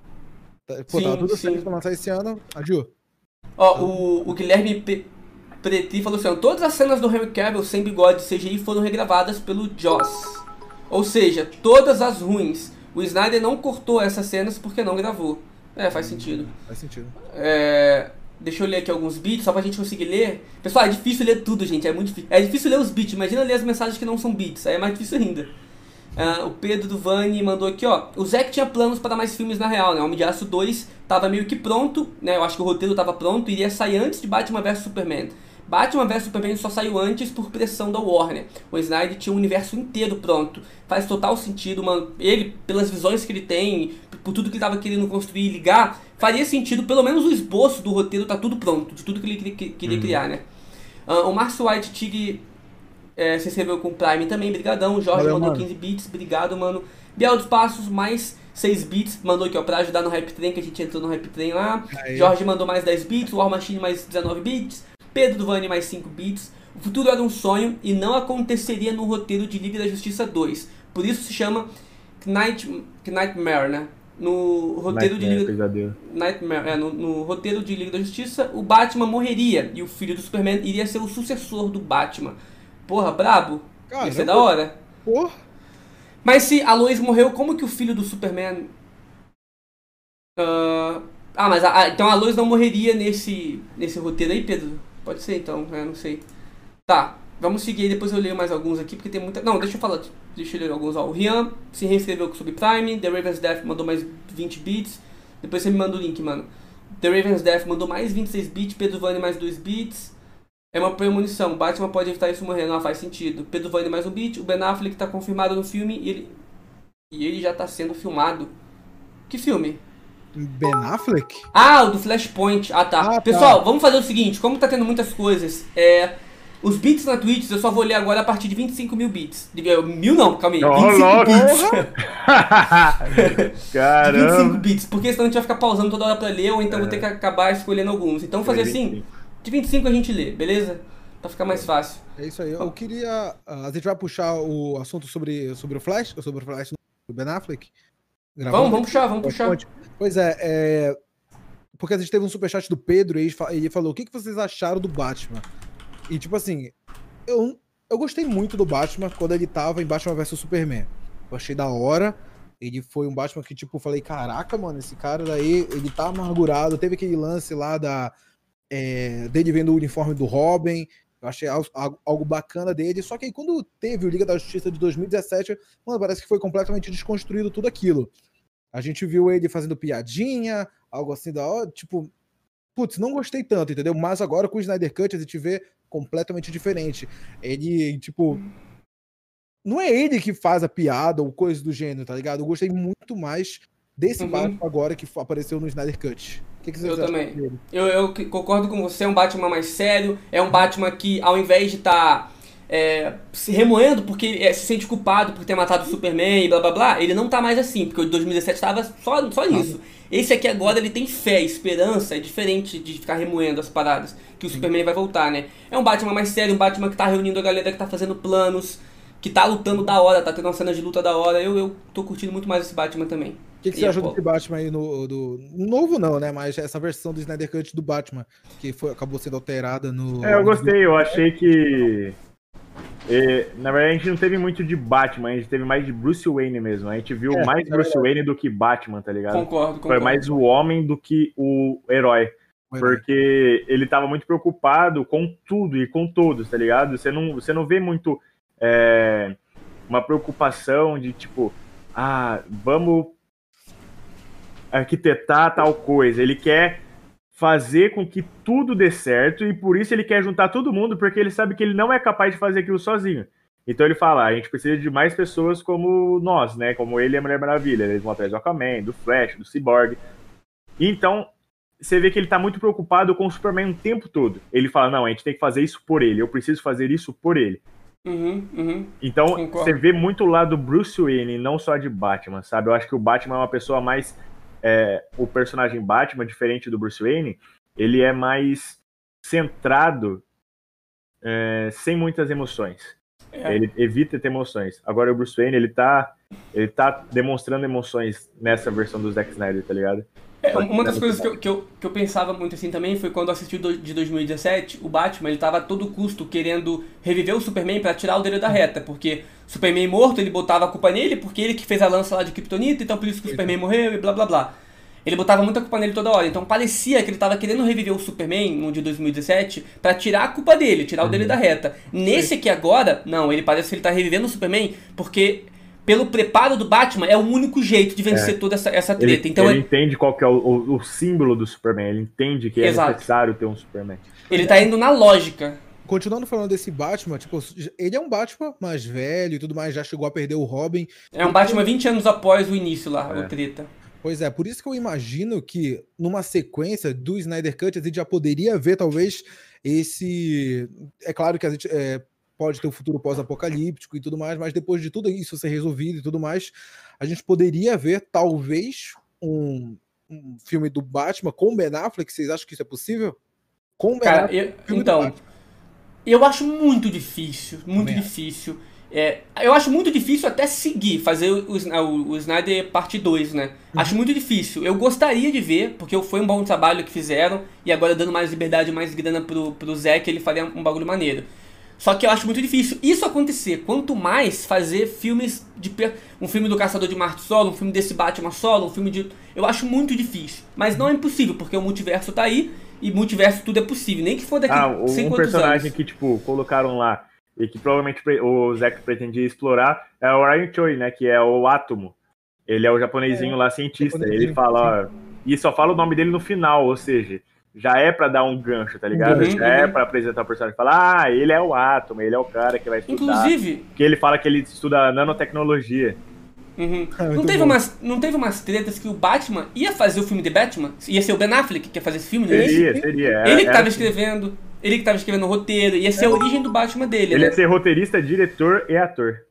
Tá, pô, sim, tava tudo sim. certo pra lançar esse ano. Adiu. Ó, o, o Guilherme Preti falou assim: todas as cenas do Henry Cavill sem bigode CGI foram regravadas pelo Joss. Ou seja, todas as ruins. O Snyder não cortou essas cenas porque não gravou. É, faz sentido. Faz sentido. É, deixa eu ler aqui alguns beats, só pra gente conseguir ler. Pessoal, é difícil ler tudo, gente. É muito difícil. É difícil ler os beats. Imagina ler as mensagens que não são beats. Aí é mais difícil ainda. Uh, o Pedro do Vani mandou aqui, ó. O Zack tinha planos para mais filmes na real, né? O Homem de Aço 2 tava meio que pronto, né? Eu acho que o roteiro tava pronto, iria sair antes de Batman vs Superman. Batman vs Superman só saiu antes por pressão da Warner. O Snyder tinha o universo inteiro pronto. Faz total sentido, mano. Ele, pelas visões que ele tem, por tudo que ele estava querendo construir e ligar, faria sentido, pelo menos o esboço do roteiro tá tudo pronto, de tudo que ele queria, queria uhum. criar, né? Uh, o Márcio White Tig é, se inscreveu com o Prime também, brigadão. Jorge Valeu, mandou mano. 15 bits, obrigado, mano. Biel dos Passos, mais 6 bits, mandou aqui, ó, pra ajudar no Rap Train, que a gente entrou no Rap Train lá. Aí. Jorge mandou mais 10 bits, War Machine mais 19 bits. Pedro Duvani mais 5 bits. O futuro era um sonho e não aconteceria no roteiro de Liga da Justiça 2. Por isso se chama Night, Nightmare, né? No roteiro Nightmare, de Liga. Nightmare, é, no, no, roteiro de Liga da Justiça, o Batman morreria e o filho do Superman iria ser o sucessor do Batman. Porra, brabo. Caramba. Ia ser da hora. Porra. Mas se a Lois morreu, como que o filho do Superman. Uh... Ah, mas a, a, então a Lois não morreria nesse, nesse roteiro aí, Pedro? Pode ser então, eu não sei. Tá, vamos seguir aí, depois eu leio mais alguns aqui, porque tem muita. Não, deixa eu falar, deixa eu ler alguns. Ó, o Rian se reinscreveu com o Subprime, The Raven's Death mandou mais 20 bits. Depois você me manda o link, mano. The Raven's Death mandou mais 26 bits, Pedro Vani mais 2 bits. É uma premonição, Batman pode evitar isso morrendo, não faz sentido. Pedro Vani mais um bit, o Ben Affleck tá confirmado no filme e ele, e ele já tá sendo filmado. Que filme? Ben Affleck? Ah, o do Flashpoint. Ah, tá. Ah, tá. Pessoal, vamos fazer o seguinte: como tá tendo muitas coisas, é. Os bits na Twitch eu só vou ler agora a partir de 25 mil bits. Mil não, calma aí. Oh, 25 bits. Caramba. 25 bits, porque senão a gente vai ficar pausando toda hora pra ler, ou então é. vou ter que acabar escolhendo alguns. Então fazer assim, de 25 a gente lê, beleza? Pra ficar mais fácil. É isso aí. Eu queria. A gente vai puxar o assunto sobre, sobre o Flash, sobre o Flash do Ben Affleck. Vamos, vamos puxar, vamos puxar. Pois é, é, porque a gente teve um superchat do Pedro e ele falou: o que, que vocês acharam do Batman? E tipo assim, eu eu gostei muito do Batman quando ele tava em Batman vs Superman. Eu achei da hora. Ele foi um Batman que, tipo, falei, caraca, mano, esse cara daí, ele tá amargurado. Teve aquele lance lá da. É, dele vendo o uniforme do Robin. Eu achei algo, algo bacana dele. Só que aí, quando teve o Liga da Justiça de 2017, mano, parece que foi completamente desconstruído tudo aquilo. A gente viu ele fazendo piadinha, algo assim da hora, tipo, putz, não gostei tanto, entendeu? Mas agora com o Snyder Cut a gente vê completamente diferente. Ele, tipo, não é ele que faz a piada ou coisa do gênero, tá ligado? Eu gostei muito mais desse uhum. Batman agora que apareceu no Snyder Cut. Que que eu também. Eu, eu, concordo com você, é um Batman mais sério, é um Batman que ao invés de estar tá é, se remoendo porque é, se sente culpado por ter matado o Superman e blá blá blá, ele não tá mais assim, porque o de 2017 tava só, só nisso. Esse aqui agora ele tem fé, esperança, é diferente de ficar remoendo as paradas, que o Superman vai voltar, né? É um Batman mais sério, um Batman que tá reunindo a galera que tá fazendo planos, que tá lutando da hora, tá tendo uma cena de luta da hora. Eu, eu tô curtindo muito mais esse Batman também. O que, que você achou desse Batman aí no, do. Novo não, né? Mas essa versão do Snyder Cut do Batman, que foi, acabou sendo alterada no. É, eu gostei, eu achei que e, na verdade, a gente não teve muito de Batman, a gente teve mais de Bruce Wayne mesmo. A gente viu é, mais é Bruce Wayne do que Batman, tá ligado? Concordo, concordo. Foi mais o homem do que o herói. Porque ele tava muito preocupado com tudo e com todos, tá ligado? Você não, você não vê muito é, uma preocupação de tipo, ah, vamos arquitetar tal coisa. Ele quer fazer com que tudo dê certo e por isso ele quer juntar todo mundo, porque ele sabe que ele não é capaz de fazer aquilo sozinho. Então ele fala, a gente precisa de mais pessoas como nós, né? Como ele e a Mulher Maravilha. Eles vão atrás do Aquaman, do Flash, do Cyborg. Então, você vê que ele tá muito preocupado com o Superman o tempo todo. Ele fala, não, a gente tem que fazer isso por ele, eu preciso fazer isso por ele. Uhum, uhum. Então, Concordo. você vê muito o lado Bruce Wayne, não só de Batman, sabe? Eu acho que o Batman é uma pessoa mais é, o personagem Batman, diferente do Bruce Wayne, ele é mais centrado, é, sem muitas emoções. É. Ele evita ter emoções. Agora o Bruce Wayne, ele tá, ele tá demonstrando emoções nessa versão do Zack Snyder, tá ligado? É, uma das coisas que eu, que, eu, que eu pensava muito assim também foi quando assisti o de 2017, o Batman, ele tava a todo custo querendo reviver o Superman para tirar o dele da reta, porque Superman morto, ele botava a culpa nele, porque ele que fez a lança lá de Kryptonita, então por isso que o Superman morreu e blá blá blá. Ele botava muita culpa nele toda hora, então parecia que ele tava querendo reviver o Superman no de 2017 para tirar a culpa dele, tirar o dele uhum. da reta. Nesse aqui agora, não, ele parece que ele tá revivendo o Superman porque pelo preparo do Batman, é o único jeito de vencer é. toda essa, essa treta. Ele, então ele é... entende qual que é o, o, o, símbolo do Superman, ele entende que é Exato. necessário ter um Superman. Ele tá indo na lógica. Continuando falando desse Batman, tipo, ele é um Batman mais velho e tudo mais, já chegou a perder o Robin. É um Batman 20 anos após o início lá, é. o treta. Pois é, por isso que eu imagino que numa sequência do Snyder Cut a gente já poderia ver talvez esse. É claro que a gente é, pode ter um futuro pós-apocalíptico e tudo mais, mas depois de tudo isso ser resolvido e tudo mais, a gente poderia ver talvez um, um filme do Batman com o Ben Affleck. Vocês acham que isso é possível? Com o Ben Cara, Affleck, eu, então, eu acho muito difícil, muito Também difícil. É, eu acho muito difícil até seguir, fazer o, o, o Snyder parte 2, né? Uhum. Acho muito difícil. Eu gostaria de ver, porque foi um bom trabalho que fizeram, e agora dando mais liberdade, mais grana pro, pro Zack, ele faria um bagulho maneiro. Só que eu acho muito difícil isso acontecer. Quanto mais fazer filmes de. Um filme do Caçador de Marte solo, um filme desse Batman solo, um filme de. Eu acho muito difícil. Mas não é impossível, porque o multiverso tá aí e multiverso tudo é possível. Nem que for daqui ah, um personagem anos. que, tipo, colocaram lá e que provavelmente o Zack pretendia explorar é o Ryan Choi, né? Que é o Átomo. Ele é o japonesinho é, lá, cientista. Ele fala, ó, e só fala o nome dele no final, ou seja, já é para dar um gancho, tá ligado? Uhum, já é uhum. é para apresentar o personagem e falar, ah, ele é o Átomo, ele é o cara que vai estudar. Inclusive. Que ele fala que ele estuda nanotecnologia. Uhum. É não, teve umas, não teve umas tretas que o Batman ia fazer o filme de Batman? Ia ser o Ben Affleck que ia fazer esse filme, seria, Seria, seria. Ele que tava assim. escrevendo. Ele que tava escrevendo o roteiro, ia ser a origem do Batman dele. Ele né? ia ser roteirista, diretor e ator.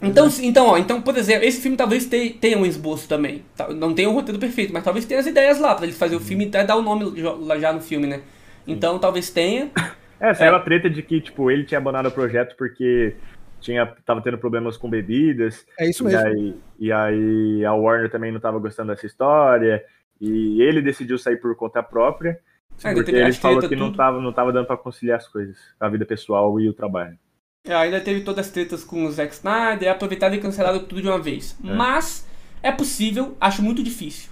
Então, então, ó, então, por exemplo, esse filme talvez tenha um esboço também. Não tenha um roteiro perfeito, mas talvez tenha as ideias lá, pra ele fazer o filme e até dar o nome já no filme, né? Então talvez tenha. É, saiu é. a treta de que, tipo, ele tinha abandonado o projeto porque tinha, tava tendo problemas com bebidas. É isso mesmo. E aí, e aí a Warner também não tava gostando dessa história. E ele decidiu sair por conta própria. É, porque ele falou que não tava, não tava dando para conciliar as coisas, a vida pessoal e o trabalho. É, ainda teve todas as tretas com o Zack Snyder, aproveitaram e cancelaram tudo de uma vez. É. Mas é possível, acho muito difícil.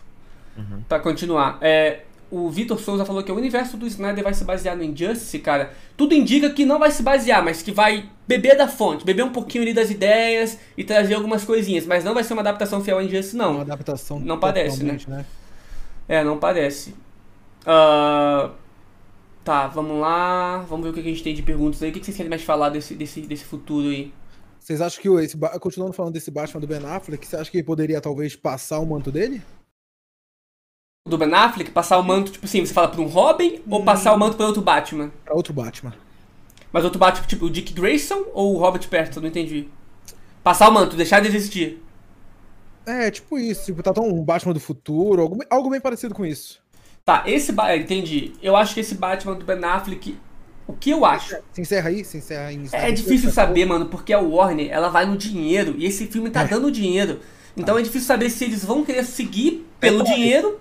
Uhum. Pra continuar. É, o Vitor Souza falou que o universo do Snyder vai se basear no Injustice, cara. Tudo indica que não vai se basear, mas que vai beber da fonte, beber um pouquinho ali das ideias e trazer algumas coisinhas. Mas não vai ser uma adaptação fiel ao Injustice, não. Uma adaptação. Não parece, né? né? É, não parece. Uh, tá, vamos lá. Vamos ver o que a gente tem de perguntas aí. O que vocês querem mais falar desse, desse, desse futuro aí? Vocês acham que esse, continuando falando desse Batman do Ben Affleck, você acha que ele poderia talvez passar o manto dele? do Ben Affleck, passar o manto, tipo assim, você fala pra um Robin hum. ou passar o manto pra outro Batman? Pra outro Batman. Mas outro Batman, tipo o Dick Grayson ou o Robert Pattinson? Não entendi. Passar o manto, deixar de existir. É, tipo isso. Tipo, tá tão um Batman do futuro, algo, algo bem parecido com isso. Tá, esse Batman, entendi. Eu acho que esse Batman do Ben Affleck, o que eu acho? Se encerra aí, se encerra aí. É difícil saber, mano, porque a Warner, ela vai no dinheiro, e esse filme tá é. dando dinheiro. Então é difícil saber se eles vão querer seguir pelo é, dinheiro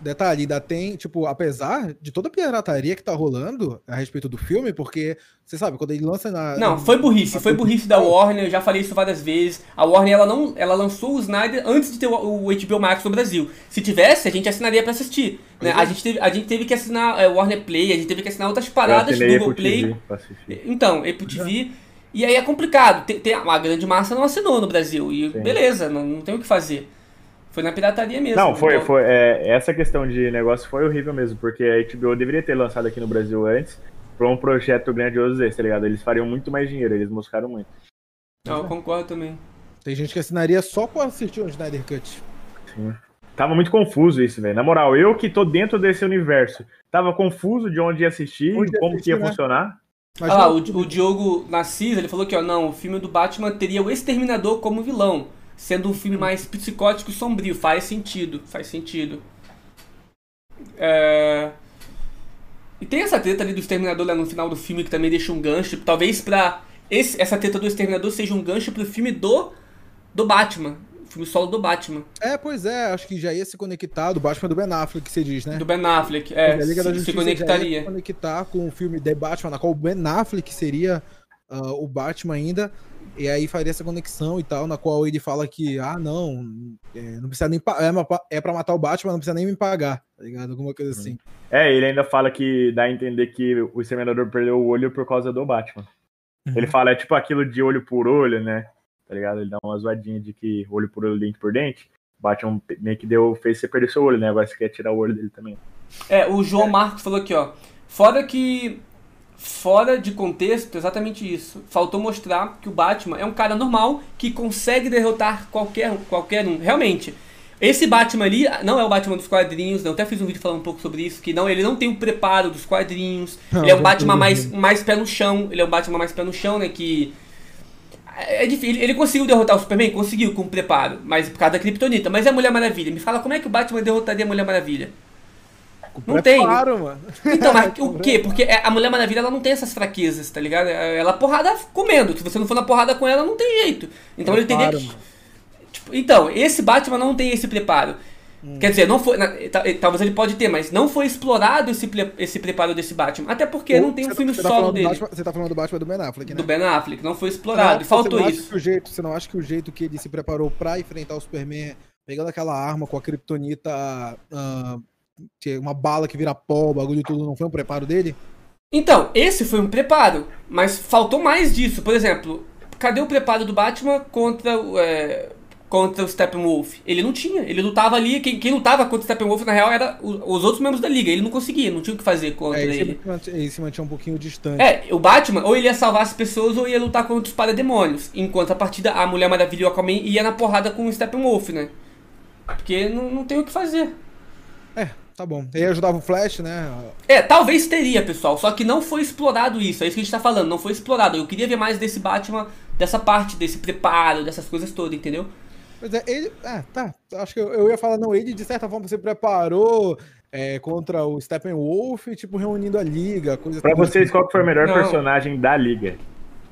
Detalhe, ainda tem, tipo, apesar de toda a pirataria que tá rolando a respeito do filme, porque, você sabe, quando ele lança na. Não, foi burrice, foi burrice da Warner, eu já falei isso várias vezes. A Warner, ela não. Ela lançou o Snyder antes de ter o, o HBO Max no Brasil. Se tivesse, a gente assinaria pra assistir. Né? A, é. gente teve, a gente teve que assinar é, Warner Play, a gente teve que assinar outras paradas, Google Play. então, Apple TV. E aí é complicado. Tem, tem, a grande massa não assinou no Brasil. E Sim. beleza, não, não tem o que fazer. Foi na pirataria mesmo. Não, foi, então... foi. É, essa questão de negócio foi horrível mesmo, porque a HBO deveria ter lançado aqui no Brasil antes pra um projeto grandioso desse, tá ligado? Eles fariam muito mais dinheiro, eles moscaram muito. Não, eu concordo também. Tem gente que assinaria só pra assistir o Snyder Cut. Sim. Tava muito confuso isso, velho. Na moral, eu que tô dentro desse universo, tava confuso de onde ia assistir, onde como assistir, que ia né? funcionar. Mas ah, o, o Diogo Nassis, ele falou que, ó, não, o filme do Batman teria o Exterminador como vilão sendo um filme mais psicótico e sombrio. Faz sentido, faz sentido. É... E tem essa treta ali do Exterminador lá no final do filme que também deixa um gancho. Talvez pra. Esse, essa treta do Exterminador seja um gancho pro filme do, do Batman. O filme solo do Batman. É, pois é, acho que já ia se conectar do Batman do Ben Affleck, que você diz, né? Do Ben Affleck, é. A Liga se, da Justiça se conectaria. Já ia se conectar com o filme The Batman, na qual o Ben Affleck seria uh, o Batman ainda. E aí faria essa conexão e tal, na qual ele fala que, ah, não, é, não precisa nem é, é pra matar o Batman, não precisa nem me pagar, tá ligado? Alguma coisa uhum. assim. É, ele ainda fala que dá a entender que o Exterminador perdeu o olho por causa do Batman. Uhum. Ele fala, é tipo aquilo de olho por olho, né? Tá ligado? Ele dá uma zoadinha de que olho por olho, dente por dente. O Batman meio que deu, fez você perder seu olho, né? Agora você quer tirar o olho dele também. É, o João Marcos falou aqui, ó. Fora que fora de contexto, exatamente isso. Faltou mostrar que o Batman é um cara normal que consegue derrotar qualquer, qualquer um. Realmente. Esse Batman ali não é o Batman dos quadrinhos, não. Eu até fiz um vídeo falando um pouco sobre isso, que não, ele não tem o preparo dos quadrinhos. Não, ele é um Batman mais, mais pé no chão. Ele é um Batman mais pé no chão, né? Que. É, é difícil. Ele conseguiu derrotar o Superman? Conseguiu com preparo, mas por causa da Kryptonita. Mas é a Mulher Maravilha. Me fala como é que o Batman derrotaria a Mulher Maravilha? Não tem. Claro, mano. Então, mas o quê? Porque é, a Mulher Maravilha ela não tem essas fraquezas, tá ligado? Ela é porrada comendo. Se você não for na porrada com ela, não tem jeito. Então ele teria que. Tipo, então, esse Batman não tem esse preparo. Hum. Quer dizer, não foi. Talvez ele pode ter, mas não foi explorado esse, esse preparo desse Batman. Até porque não tem um filme tá, solo dele. Batman, você tá falando do Batman do Ben Affleck, né? Do Ben Affleck, não foi explorado. Não, faltou isso. o jeito, você não acha que o jeito que ele se preparou pra enfrentar o Superman, pegando aquela arma com a Kryptonita. Uh, uma bala que vira pó, o bagulho tudo, não foi um preparo dele? Então, esse foi um preparo, mas faltou mais disso. Por exemplo, cadê o preparo do Batman contra, é, contra o Steppenwolf? Ele não tinha, ele lutava ali, quem, quem lutava contra o Steppenwolf na real era os, os outros membros da liga, ele não conseguia, não tinha o que fazer contra é, ele. Ele se mantinha um pouquinho distante. É, o Batman ou ele ia salvar as pessoas ou ia lutar contra os parademônios, enquanto a partida a Mulher Maravilha e o Aquaman ia na porrada com o Steppenwolf, né? Porque não, não tem o que fazer. Tá bom. E ajudava o Flash, né? É, talvez teria, pessoal. Só que não foi explorado isso. É isso que a gente tá falando. Não foi explorado. Eu queria ver mais desse Batman, dessa parte, desse preparo, dessas coisas todas, entendeu? Pois é, ele. Ah, tá. Acho que eu, eu ia falar, não, ele de certa forma se preparou é, contra o Steppenwolf, tipo, reunindo a liga. Coisa pra vocês, assim. qual foi o melhor não. personagem da liga?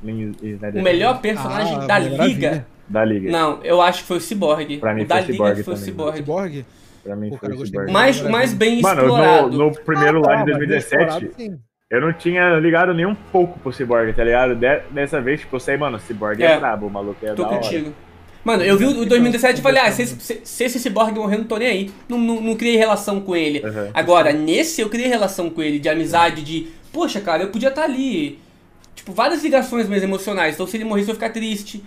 O melhor personagem ah, da liga? Da liga. Não, eu acho que foi o Cyborg. Pra mim o da foi liga foi o Cyborg. Pra mim Pô, foi cara, Mais, mais bem Mano, explorado. No, no primeiro ah, lá de 2017, eu não tinha ligado nem um pouco pro Cyborg, tá ligado? Dessa vez, tipo, eu sei, mano, o Cyborg é, é brabo, o maluco é Tô contigo. Hora. Mano, eu vi o 2017 e falei, ah, se, se, se, esse Cyborg morrer, não tô nem aí. Não, não, não criei relação com ele. Uhum. Agora, nesse eu criei relação com ele, de amizade, de, poxa, cara, eu podia estar tá ali. Tipo, várias ligações mais emocionais. Então, se ele morresse, eu ia ficar triste.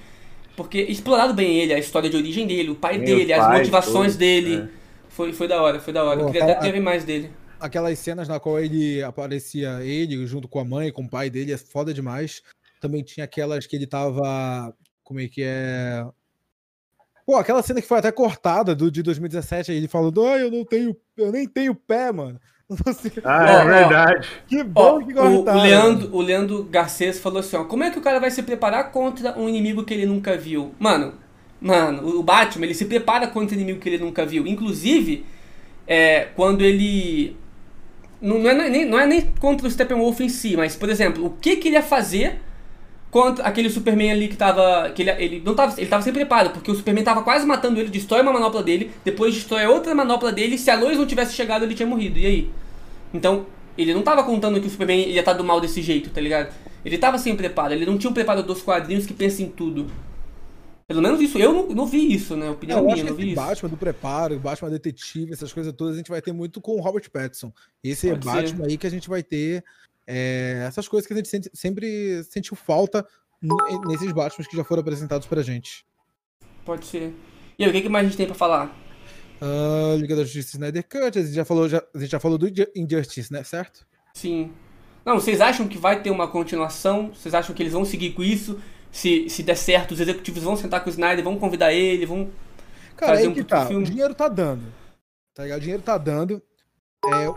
Porque explorado bem ele, a história de origem dele, o pai Meu dele, pai, as motivações tudo. dele. É. Foi, foi da hora, foi da hora. Pô, eu queria até ver mais dele. Aquelas cenas na qual ele aparecia ele junto com a mãe, com o pai dele, é foda demais. Também tinha aquelas que ele tava. Como é que é? Pô, aquela cena que foi até cortada do de 2017, aí ele falando, ah, eu não tenho, eu nem tenho pé, mano. Ah, é verdade. Que bom ó, que cortaram. O, Leandro, o Leandro Garcês falou assim, ó, como é que o cara vai se preparar contra um inimigo que ele nunca viu? Mano, mano, o Batman, ele se prepara contra inimigo que ele nunca viu. Inclusive, é, quando ele... Não, não, é nem, não é nem contra o Steppenwolf em si, mas, por exemplo, o que, que ele ia fazer contra aquele Superman ali que tava. Que ele, ele não tava. Ele tava sem preparo, porque o Superman tava quase matando ele, destrói uma manopla dele, depois destrói outra manopla dele, e se a Lois não tivesse chegado, ele tinha morrido. E aí? Então, ele não tava contando que o Superman ia estar tá do mal desse jeito, tá ligado? Ele tava sem preparo, ele não tinha um preparo dos quadrinhos que pensa em tudo. Pelo menos isso, eu não, não vi isso, né? Opinião é, eu minha, acho que esse Batman do preparo, Batman detetive, essas coisas todas, a gente vai ter muito com o Robert Pattinson. Esse Pode Batman ser. aí que a gente vai ter é, essas coisas que a gente sente, sempre sentiu falta nesses Batman que já foram apresentados pra gente. Pode ser. E aí, o que, que mais a gente tem pra falar? Uh, Liga da Justiça Snyder Cut, a gente já falou, já, a gente já falou do Injustice, né? Certo? Sim. Não, vocês acham que vai ter uma continuação? Vocês acham que eles vão seguir com isso? Se, se der certo, os executivos vão sentar com o Snyder, vão convidar ele, vão. Cara, fazer aí um que tá. Filme? O dinheiro tá dando. Tá ligado? O dinheiro tá dando. É,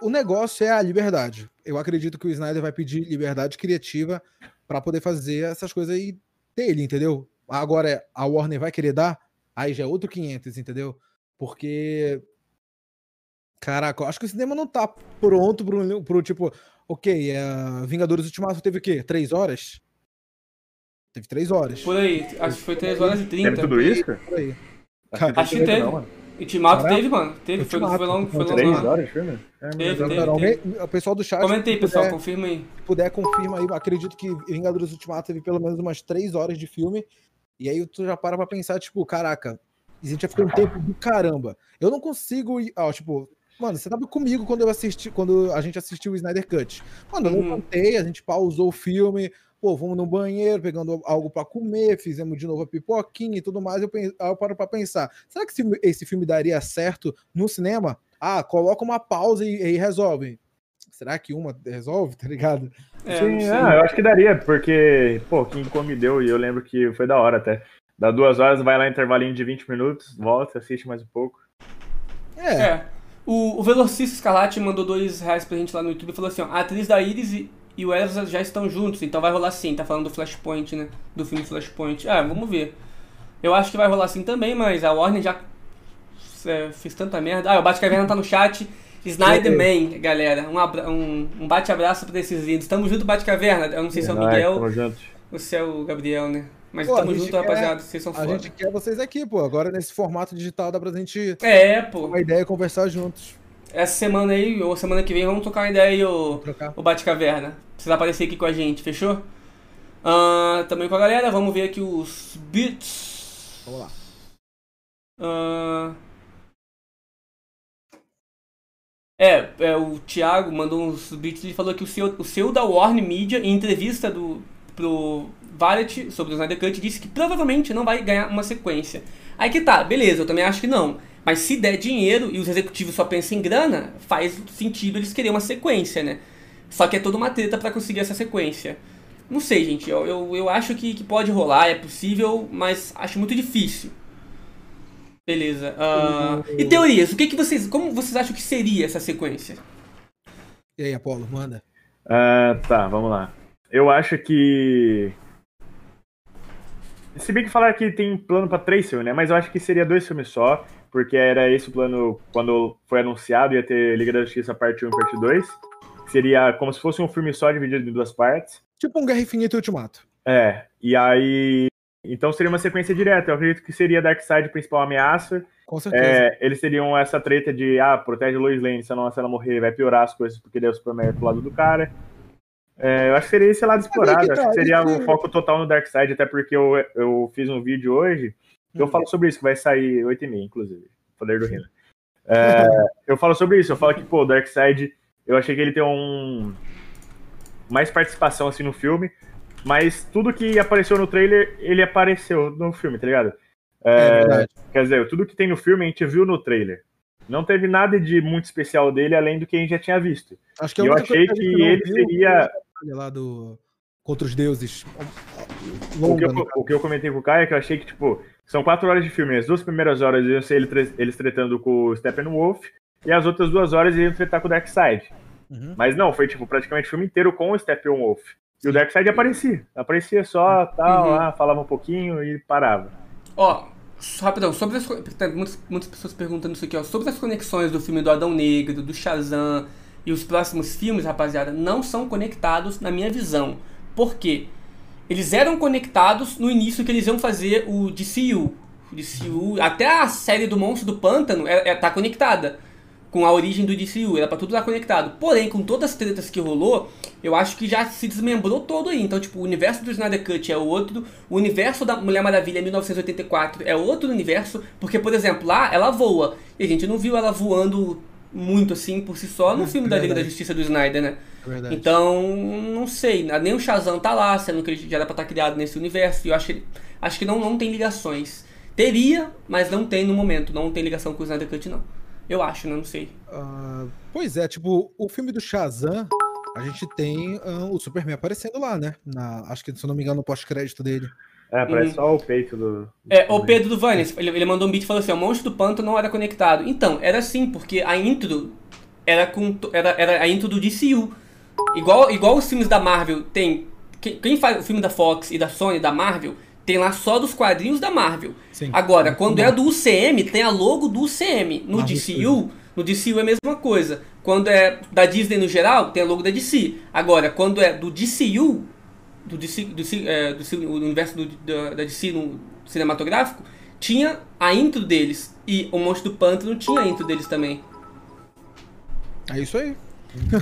o negócio é a liberdade. Eu acredito que o Snyder vai pedir liberdade criativa para poder fazer essas coisas aí dele, entendeu? Agora, a Warner vai querer dar? Aí já é outro 500, entendeu? Porque. Caraca, eu acho que o cinema não tá pronto pro, pro tipo. Ok, é, Vingadores Ultimato teve o quê? Três horas? Teve três horas. Por aí, acho que foi três horas e trinta. Teve tudo isso? Por aí. Acho que teve. Não, Ultimato teve, mano. Teve, foi, foi longo. Foi longo. Três horas de filme? É, teve, teve, teve. O pessoal do chat. Comentei, pessoal, puder, confirma aí. Se puder, confirma aí. Acredito que Vingadores Ultimato teve pelo menos umas três horas de filme. E aí tu já para pra pensar, tipo, caraca, a gente já ficou um tempo do caramba. Eu não consigo ir. Ó, tipo, mano, você tava comigo quando eu assisti, quando a gente assistiu o Snyder Cut. Mano, eu uhum. levantei, a gente pausou o filme pô, vamos no banheiro, pegando algo para comer, fizemos de novo a pipoquinha e tudo mais. Eu, eu paro para pensar, será que esse filme daria certo no cinema? Ah, coloca uma pausa e, e resolve. Será que uma resolve, tá ligado? É, sim, ah, eu acho que daria, porque, pô, King Kong deu e eu lembro que foi da hora até. Dá duas horas, vai lá intervalinho de 20 minutos, volta, assiste mais um pouco. É. é. O, o Velocista Escarlate mandou dois reais pra gente lá no YouTube e falou assim: ó, a atriz da Iris e o Ezra já estão juntos, então vai rolar sim. Tá falando do Flashpoint, né? Do filme Flashpoint. Ah, vamos ver. Eu acho que vai rolar sim também, mas a Warner já é, fez tanta merda. Ah, o Bate-Caverna tá no chat. Snyderman, galera. Um, um, um bate-abraço pra esses lindos. Tamo junto, Bate-Caverna. Eu não sei se é o Miguel ou se é o Gabriel, né? Mas pô, tamo junto, quer, rapaziada. Vocês são foda. A gente quer vocês aqui, pô. Agora nesse formato digital dá pra gente. É, pô. Uma ideia e conversar juntos essa semana aí, ou semana que vem, vamos trocar uma ideia aí, o, o Bate-Caverna. Precisa aparecer aqui com a gente, fechou? Uh, também com a galera, vamos ver aqui os beats. Vamos lá. Uh, é, é, o Thiago mandou uns beats e falou que o seu, o seu da Warner Media, em entrevista do, pro Variety sobre o Snyder Cut, disse que provavelmente não vai ganhar uma sequência. Aí que tá, beleza, eu também acho que não. Mas se der dinheiro e os executivos só pensam em grana, faz sentido eles querem uma sequência, né? Só que é toda uma treta para conseguir essa sequência. Não sei, gente. Eu, eu, eu acho que, que pode rolar, é possível, mas acho muito difícil. Beleza. Uh, e teorias? O que, que vocês. Como vocês acham que seria essa sequência? E aí, Apolo, manda. Uh, tá, vamos lá. Eu acho que se bem que falaram que tem plano para três filmes, né? Mas eu acho que seria dois filmes só, porque era esse o plano quando foi anunciado, ia ter Liga da Justiça parte 1 e parte 2. Seria como se fosse um filme só dividido em duas partes. Tipo um Guerra Infinita e Ultimato. É, e aí. Então seria uma sequência direta. Eu acredito que seria Darkseid principal ameaça. Com certeza. É, eles teriam essa treta de, ah, protege Lois Lane, se ela, se ela morrer vai piorar as coisas, porque daí o Superman é pro lado do cara. É, eu acho que seria esse lado explorado. Que acho que tá, seria o um foco total no Dark Side, até porque eu, eu fiz um vídeo hoje. Eu falo sobre isso, que vai sair 8h30, inclusive. Poder do Reino. É, eu falo sobre isso, eu falo que, pô, o Dark Side, eu achei que ele tem um. mais participação assim no filme, mas tudo que apareceu no trailer, ele apareceu no filme, tá ligado? É, é quer dizer, tudo que tem no filme a gente viu no trailer. Não teve nada de muito especial dele além do que a gente já tinha visto. Acho que eu achei que, que ele seria lá do contra os deuses. Longa, o, que eu, o, que eu, comentei com o Caio é que eu achei que, tipo, são quatro horas de filme. As duas primeiras horas iam ser ele, eles tretando com o Steppenwolf, e as outras duas horas iam tretar com o Darkseid. Uhum. Mas não, foi, tipo, praticamente o filme inteiro com o Steppenwolf. E o Darkseid aparecia. Aparecia só, tal, uhum. lá, falava um pouquinho e parava. Ó, só rapidão, sobre as. Muitas, muitas pessoas perguntando isso aqui, ó. Sobre as conexões do filme do Adão Negro, do Shazam e os próximos filmes, rapaziada, não são conectados na minha visão. Por quê? Eles eram conectados no início que eles iam fazer o DCU. O DCU até a série do Monstro do Pântano é, é, tá conectada com a origem do DCU, era pra tudo estar conectado. Porém, com todas as tretas que rolou, eu acho que já se desmembrou todo aí. Então, tipo, o universo do Snyder Cut é outro, o universo da Mulher Maravilha 1984 é outro universo, porque, por exemplo, lá ela voa, e a gente não viu ela voando muito assim por si só no é, filme da Liga da Justiça do Snyder, né? É então, não sei, nem o Shazam tá lá, sendo que ele já era pra estar tá criado nesse universo, e eu acho que, acho que não, não tem ligações. Teria, mas não tem no momento, não tem ligação com o Snyder Cut, não. Eu acho, né? Não sei. Uh, pois é, tipo, o filme do Shazam, a gente tem uh, o Superman aparecendo lá, né? Na, acho que, se eu não me engano, no pós-crédito dele. É, parece hum. só o peito do. É, o Pedro do Vanes, ele, ele mandou um beat e falou assim: o monstro do panto não era conectado. Então, era assim, porque a intro era com. Era, era a intro do DCU. Igual, igual os filmes da Marvel tem. Quem, quem faz o filme da Fox e da Sony, da Marvel, tem lá só dos quadrinhos da Marvel. Sim. Agora, quando é do UCM, tem a logo do UCM. No Marvel DCU, no DCU é a mesma coisa. Quando é da Disney no geral, tem a logo da DC. Agora, quando é do DCU, do, DC, do, é, do, do universo do, da, da DC no cinematográfico, tinha a intro deles. E o Monstro do Pântano tinha a intro deles também. É isso aí.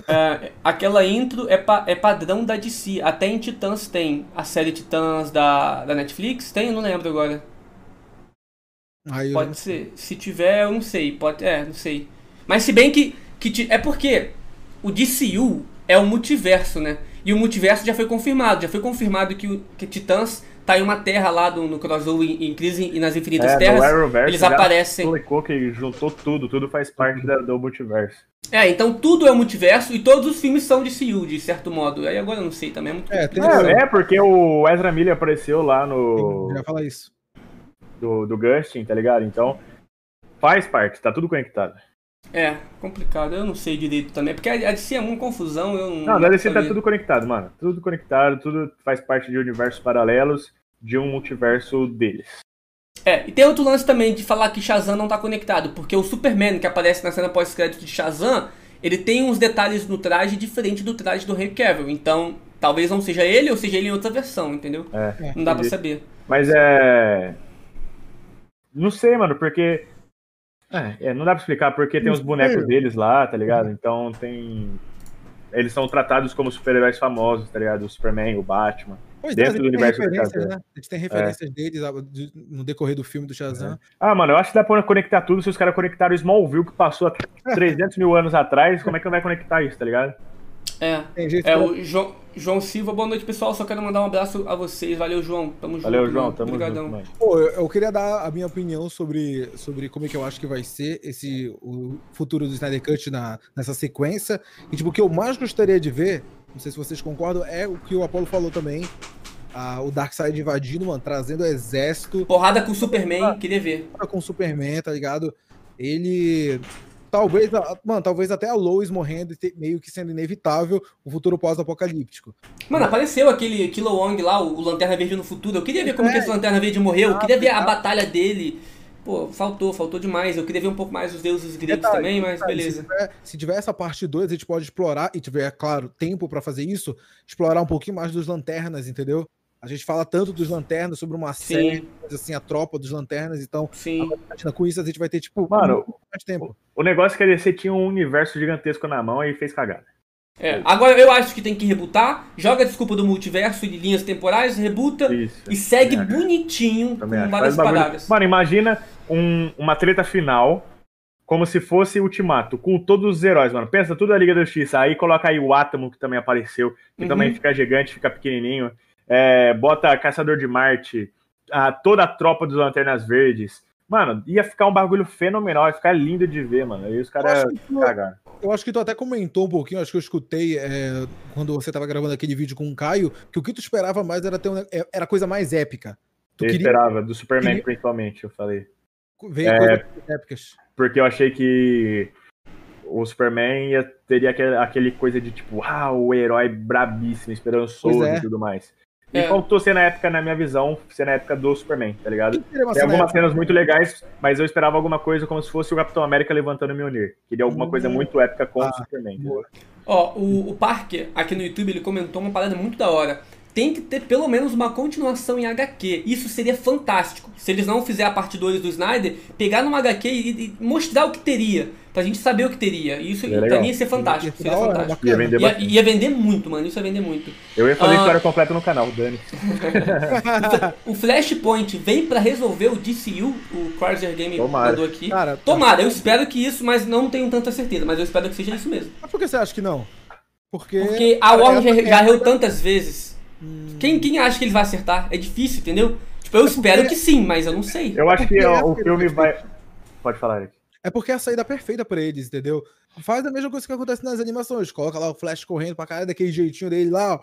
é, aquela intro é, pa, é padrão da DC. Até em Titãs tem. A série Titãs da, da Netflix tem? Eu não lembro agora. Aí pode ser. Se tiver, eu não sei. Pode, é, não sei. Mas se bem que, que é porque o DCU é o multiverso, né? E o multiverso já foi confirmado. Já foi confirmado que, o, que Titãs tá em uma terra lá do, no crossover em, em Crise e nas Infinitas é, Terras. eles aparecem. Explicou que juntou tudo, tudo faz parte da, do multiverso. É, então tudo é o multiverso e todos os filmes são de CU, de certo modo. Aí agora eu não sei também. É, muito é, tem é, é, porque o Ezra Miller apareceu lá no. Ia falar isso. Do, do Gustin, tá ligado? Então faz parte, tá tudo conectado. É, complicado. Eu não sei direito também. Porque a DC é uma confusão. Eu não, não a DC tá tudo conectado, mano. Tudo conectado, tudo faz parte de universos paralelos de um multiverso deles. É, e tem outro lance também de falar que Shazam não tá conectado, porque o Superman que aparece na cena pós-crédito de Shazam, ele tem uns detalhes no traje diferente do traje do Henry Cavill. Então, talvez não seja ele ou seja ele em outra versão, entendeu? É, não dá para saber. Mas é. Não sei, mano, porque é, é, não dá pra explicar porque tem os bonecos deles lá, tá ligado? Então tem. Eles são tratados como super-heróis famosos, tá ligado? O Superman, o Batman. Pois dentro é, do universo do Shazam. Né? A gente tem referências é. deles no decorrer do filme do Shazam. É. Ah, mano, eu acho que dá pra conectar tudo se os caras conectaram o Smallville, que passou há 300 mil anos atrás. Como é que não vai conectar isso, tá ligado? É. é o João, João Silva, boa noite, pessoal. Só quero mandar um abraço a vocês. Valeu, João. Tamo junto. Valeu, João. Tamo Obrigadão. junto. Pô, eu, eu, queria dar a minha opinião sobre, sobre como é que eu acho que vai ser esse o futuro do Snyder Cut na, nessa sequência. E, tipo, o que eu mais gostaria de ver, não sei se vocês concordam, é o que o Apollo falou também. Ah, o Darkseid invadindo, mano, trazendo o exército. Porrada com o Superman, ah, queria ver. Porrada com o Superman, tá ligado? Ele Talvez, mano, talvez até a Lois morrendo e meio que sendo inevitável o futuro pós-apocalíptico. Mano, apareceu aquele Kilowong lá, o Lanterna Verde no futuro. Eu queria ver como é, que esse Lanterna Verde morreu. Eu queria ver a batalha dele. Pô, faltou, faltou demais. Eu queria ver um pouco mais os deuses gregos detalhe, também, mas detalhe, beleza. Se tiver, se tiver, essa parte 2, a gente pode explorar, e tiver, claro, tempo para fazer isso, explorar um pouquinho mais dos lanternas, entendeu? A gente fala tanto dos lanternas sobre uma Sim. série, assim, a tropa dos lanternas, então Sim. com isso a gente vai ter, tipo, Mano, mais tempo. O negócio é que a DC tinha um universo gigantesco na mão e fez cagada. É, agora eu acho que tem que rebutar, joga a desculpa do multiverso e de linhas temporais, rebuta Isso, e segue acho. bonitinho Também com acho. várias palavras. Mano, imagina um- uma treta final como se fosse Ultimato, com todos os heróis, mano. Pensa tudo a Liga da Justiça. Aí coloca aí o Átomo, que também apareceu, que Uhum. também fica gigante, fica pequenininho. É, bota Caçador de Marte, a- toda a tropa dos Lanternas Verdes. Mano, ia ficar um bagulho fenomenal, ia ficar lindo de ver, mano. Aí os caras cagaram. Eu acho que tu até comentou um pouquinho, acho que eu escutei é, quando você tava gravando aquele vídeo com o Caio, que o que tu esperava mais era ter um, é- era coisa mais épica. Tu Eu queria esperava, do Superman queria- principalmente, eu falei. ver É. coisas épicas. Porque eu achei que o Superman ia, teria aquele, aquele coisa de tipo, ah, o herói brabíssimo, esperançoso é. e tudo mais. E É. faltou ser na época, na minha visão, ser na época do Superman, tá ligado? Tem algumas épica? cenas muito legais, mas eu esperava alguma coisa como se fosse o Capitão América levantando o Mjolnir. Queria alguma coisa Hum. muito épica com Ah, o Superman. boa. Ó, o, o Parker, aqui no YouTube, ele comentou uma parada muito da hora. Tem que ter pelo menos uma continuação em HQ. Isso seria fantástico. Se eles não fizerem a parte 2 do Snyder, pegar numa HQ e, e mostrar o que teria. Pra gente saber o que teria. Isso Seria pra mim ia ser fantástico. Ia ser Seria fantástico. Ia vender Ia, ia vender muito, mano. Isso ia vender muito. Eu ia fazer Ah. história completa no canal, Dani. O Flashpoint vem pra resolver o DCU, o Chrysler Game Tomara. mandou aqui. Cara, Tomara, eu espero que isso, mas não tenho tanta certeza. Mas eu espero que seja isso mesmo. Mas por que você acha que não? Porque, Porque a Warner já, é- já é- errou tantas vezes. Quem, quem acha que ele vai acertar? É difícil, entendeu? Tipo, eu espero que sim, mas eu não sei. Eu acho que porque é o filme vai. Pode falar, Eric. É porque é a saída perfeita pra eles, entendeu? Faz a mesma coisa que acontece nas animações. Coloca lá o Flash correndo pra caralho, daquele jeitinho dele lá, ó.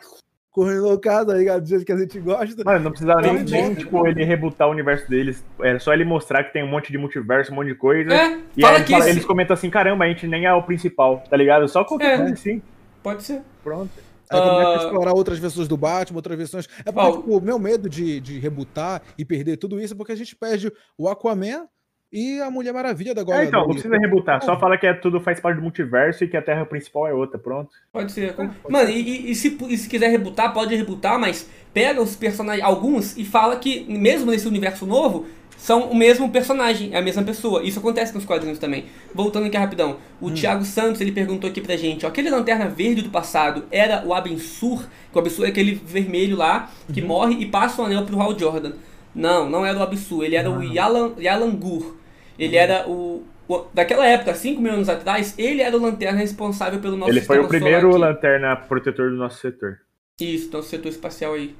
Correndo loucado, tá ligado? Do jeito que a gente gosta. Mano, não precisava nem, Pode nem ser. tipo, ele rebutar o universo deles. É só ele mostrar que tem um monte de multiverso, um monte de coisa. É, E fala aí que fala- esse- eles comentam assim, caramba, a gente nem é o principal, tá ligado? Só qualquer É. coisa assim. Pode ser. Pronto. Aí começa a Ah. explorar outras versões do Batman, outras versões. É porque, Ó, tipo, o meu medo de, de rebutar e perder tudo isso é porque a gente perde o Aquaman e a Mulher Maravilha da agora. É, então, não precisa rebutar. Só fala que é tudo faz parte do multiverso e que a Terra principal é outra, pronto. Pode ser. pode Mano, e, e- e se, e se quiser rebutar, pode rebutar, mas pega os personagens, alguns, e fala que, mesmo nesse universo novo, são o mesmo personagem, é a mesma pessoa. Isso acontece nos quadrinhos também. Voltando aqui rapidão. O Thiago Santos, ele perguntou aqui pra gente, ó, aquele Lanterna Verde do passado era o Abensur, que o Abensur é aquele vermelho lá, que morre e passa o anel pro Hal Jordan. Não, não era o Abensur, ele era o Yalan, Yalan Gur. Ele era o, o- Daquela época, 5 mil anos atrás, ele era o Lanterna responsável pelo nosso ele foi o primeiro lanterna protetor do nosso setor. Isso, então setor espacial aí.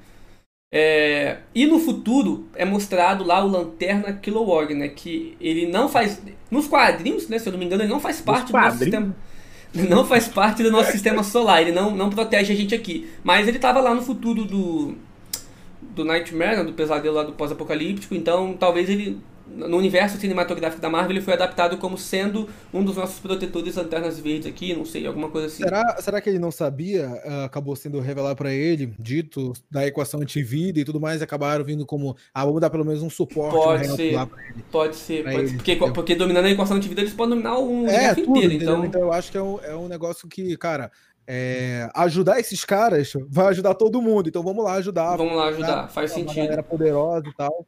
É, e no futuro é mostrado lá o Lanterna Kilowog, né? Que ele não faz. Nos quadrinhos, né? Se eu não me engano, ele não faz parte do nosso sistema. Não faz parte do nosso sistema solar, ele não, não protege a gente aqui. Mas ele tava lá no futuro do. Do Nightmare, né, do pesadelo lá do pós-apocalíptico, então talvez ele. No universo cinematográfico da Marvel, ele foi adaptado como sendo um dos nossos protetores lanternas verdes aqui, não sei, alguma coisa assim. Será, será que ele não sabia? ah, acabou sendo revelado pra ele, dito da equação antivida e tudo mais, acabaram vindo como. Ah, vamos dar pelo menos um suporte um Pode help ser. lá pra ele. Pode ser, pode ele, ser. Porque, porque dominando a equação de vida, eles podem dominar o É, tudo, inteiro. entendeu? Então, Então eu acho que é um, é um negócio que, cara, é, ajudar esses caras vai ajudar todo mundo. Então vamos lá ajudar. vamos lá ajudar, faz uma sentido. galera poderosa e tal.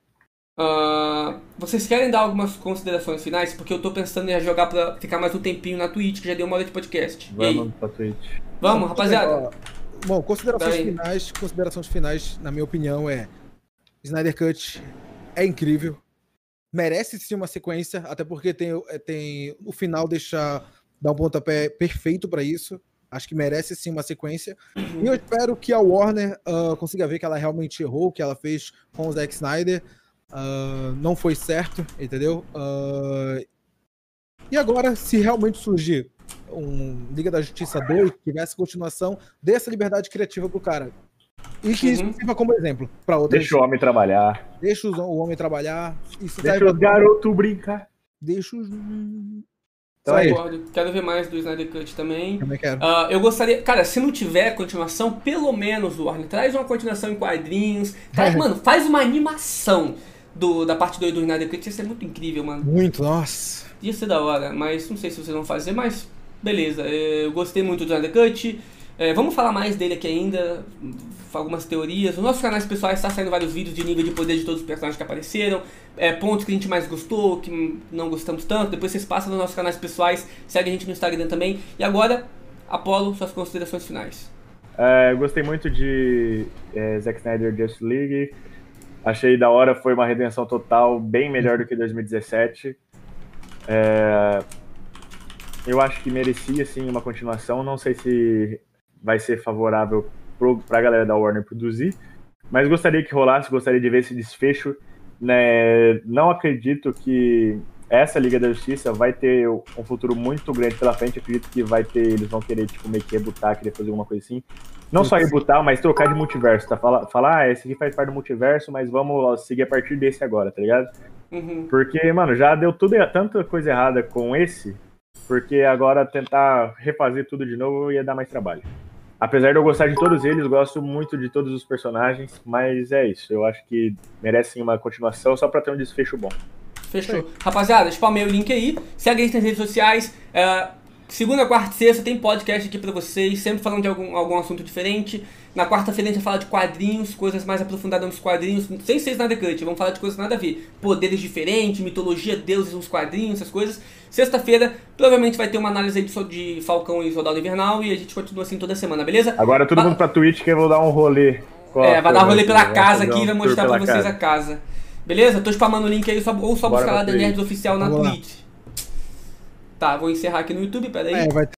Ah, vocês querem dar algumas considerações finais? Porque eu tô pensando em jogar pra ficar mais um tempinho na Twitch, que já deu uma hora de podcast. Vamos pra Twitch. Vamos, rapaziada. Bom, considerações Daí. finais, considerações finais, na minha opinião, é Snyder Cut é incrível. Merece sim uma sequência, até porque tem, o- é, tem o final deixa dar um pontapé perfeito pra isso. Acho que merece sim uma sequência. E eu espero que a Warner ah, consiga ver que ela realmente errou, o que ela fez com o Zack Snyder. Ah, não foi certo, entendeu? Ah, e agora, se realmente surgir um Liga da Justiça 2, que tivesse continuação, dê essa liberdade criativa pro cara. E que isso Uhum. sirva como exemplo para outras. Deixa o homem trabalhar. Deixa o homem trabalhar. Isso Deixa pra- garotos brincar. Deixa os. Então é. Concordo. Quero ver mais do Snyder Cut também. Também quero. Ah, eu gostaria, cara, se não tiver continuação, pelo menos o Warner traz uma continuação em quadrinhos. Traz, mano, faz uma animação do, da parte 2 do Snyder Cut. Ia ser muito incrível, mano. Muito, nossa. Ia ser da hora, mas não sei se vocês vão fazer, mas beleza. É, Eu gostei muito do Snyder Cut. É, vamos falar mais dele aqui ainda, algumas teorias. Nos nossos canais pessoais está saindo vários vídeos de nível de poder de todos os personagens que apareceram, é, pontos que a gente mais gostou, que não gostamos tanto. Depois vocês passam nos nossos canais pessoais, segue a gente no Instagram também. E agora, Apolo, suas considerações finais. É, gostei muito de é, Zack Snyder Just League. Achei da hora, foi uma redenção total, bem melhor do que 2017. É, eu acho que merecia sim uma continuação. Não sei se vai ser favorável para a galera da Warner produzir, mas gostaria que rolasse, gostaria de ver esse desfecho. Né? Não acredito que essa Liga da Justiça vai ter um futuro muito grande pela frente. Acredito que vai ter, eles vão querer tipo meio que rebutar, querer fazer alguma coisa assim. Não só rebutar, mas trocar de multiverso, tá? Falar, falar ah, esse aqui faz parte do multiverso, mas vamos seguir a partir desse agora, tá ligado? Uhum. Porque, mano, já deu tudo, tanta coisa errada com esse, porque agora tentar refazer tudo de novo ia dar mais trabalho. Apesar de eu gostar de todos eles, gosto muito de todos os personagens, mas é isso. Eu acho que merecem uma continuação só pra ter um desfecho bom. Fechou. Rapaziada, spamei o link aí. Segue a gente nas redes sociais. É, segunda, quarta e sexta tem podcast aqui pra vocês, sempre falando de algum, algum assunto diferente. Na quarta-feira a gente vai falar de quadrinhos, coisas mais aprofundadas nos quadrinhos, sem ser nada cut, vamos falar de coisas nada a ver. Poderes diferentes, mitologia, deuses nos quadrinhos, essas coisas. Sexta-feira, provavelmente vai ter uma análise aí de Falcão e Soldado Invernal e a gente continua assim toda semana, beleza? Agora todo mundo pra Twitch que eu vou dar um rolê. É, vai dar um rolê pela casa aqui e vai mostrar pra vocês casa. a casa. Beleza? Tô spamando o link aí, só, ou só Bora buscar lá The Nerds Oficial na Twitch. Tá, vou encerrar aqui no YouTube, peraí. É, vai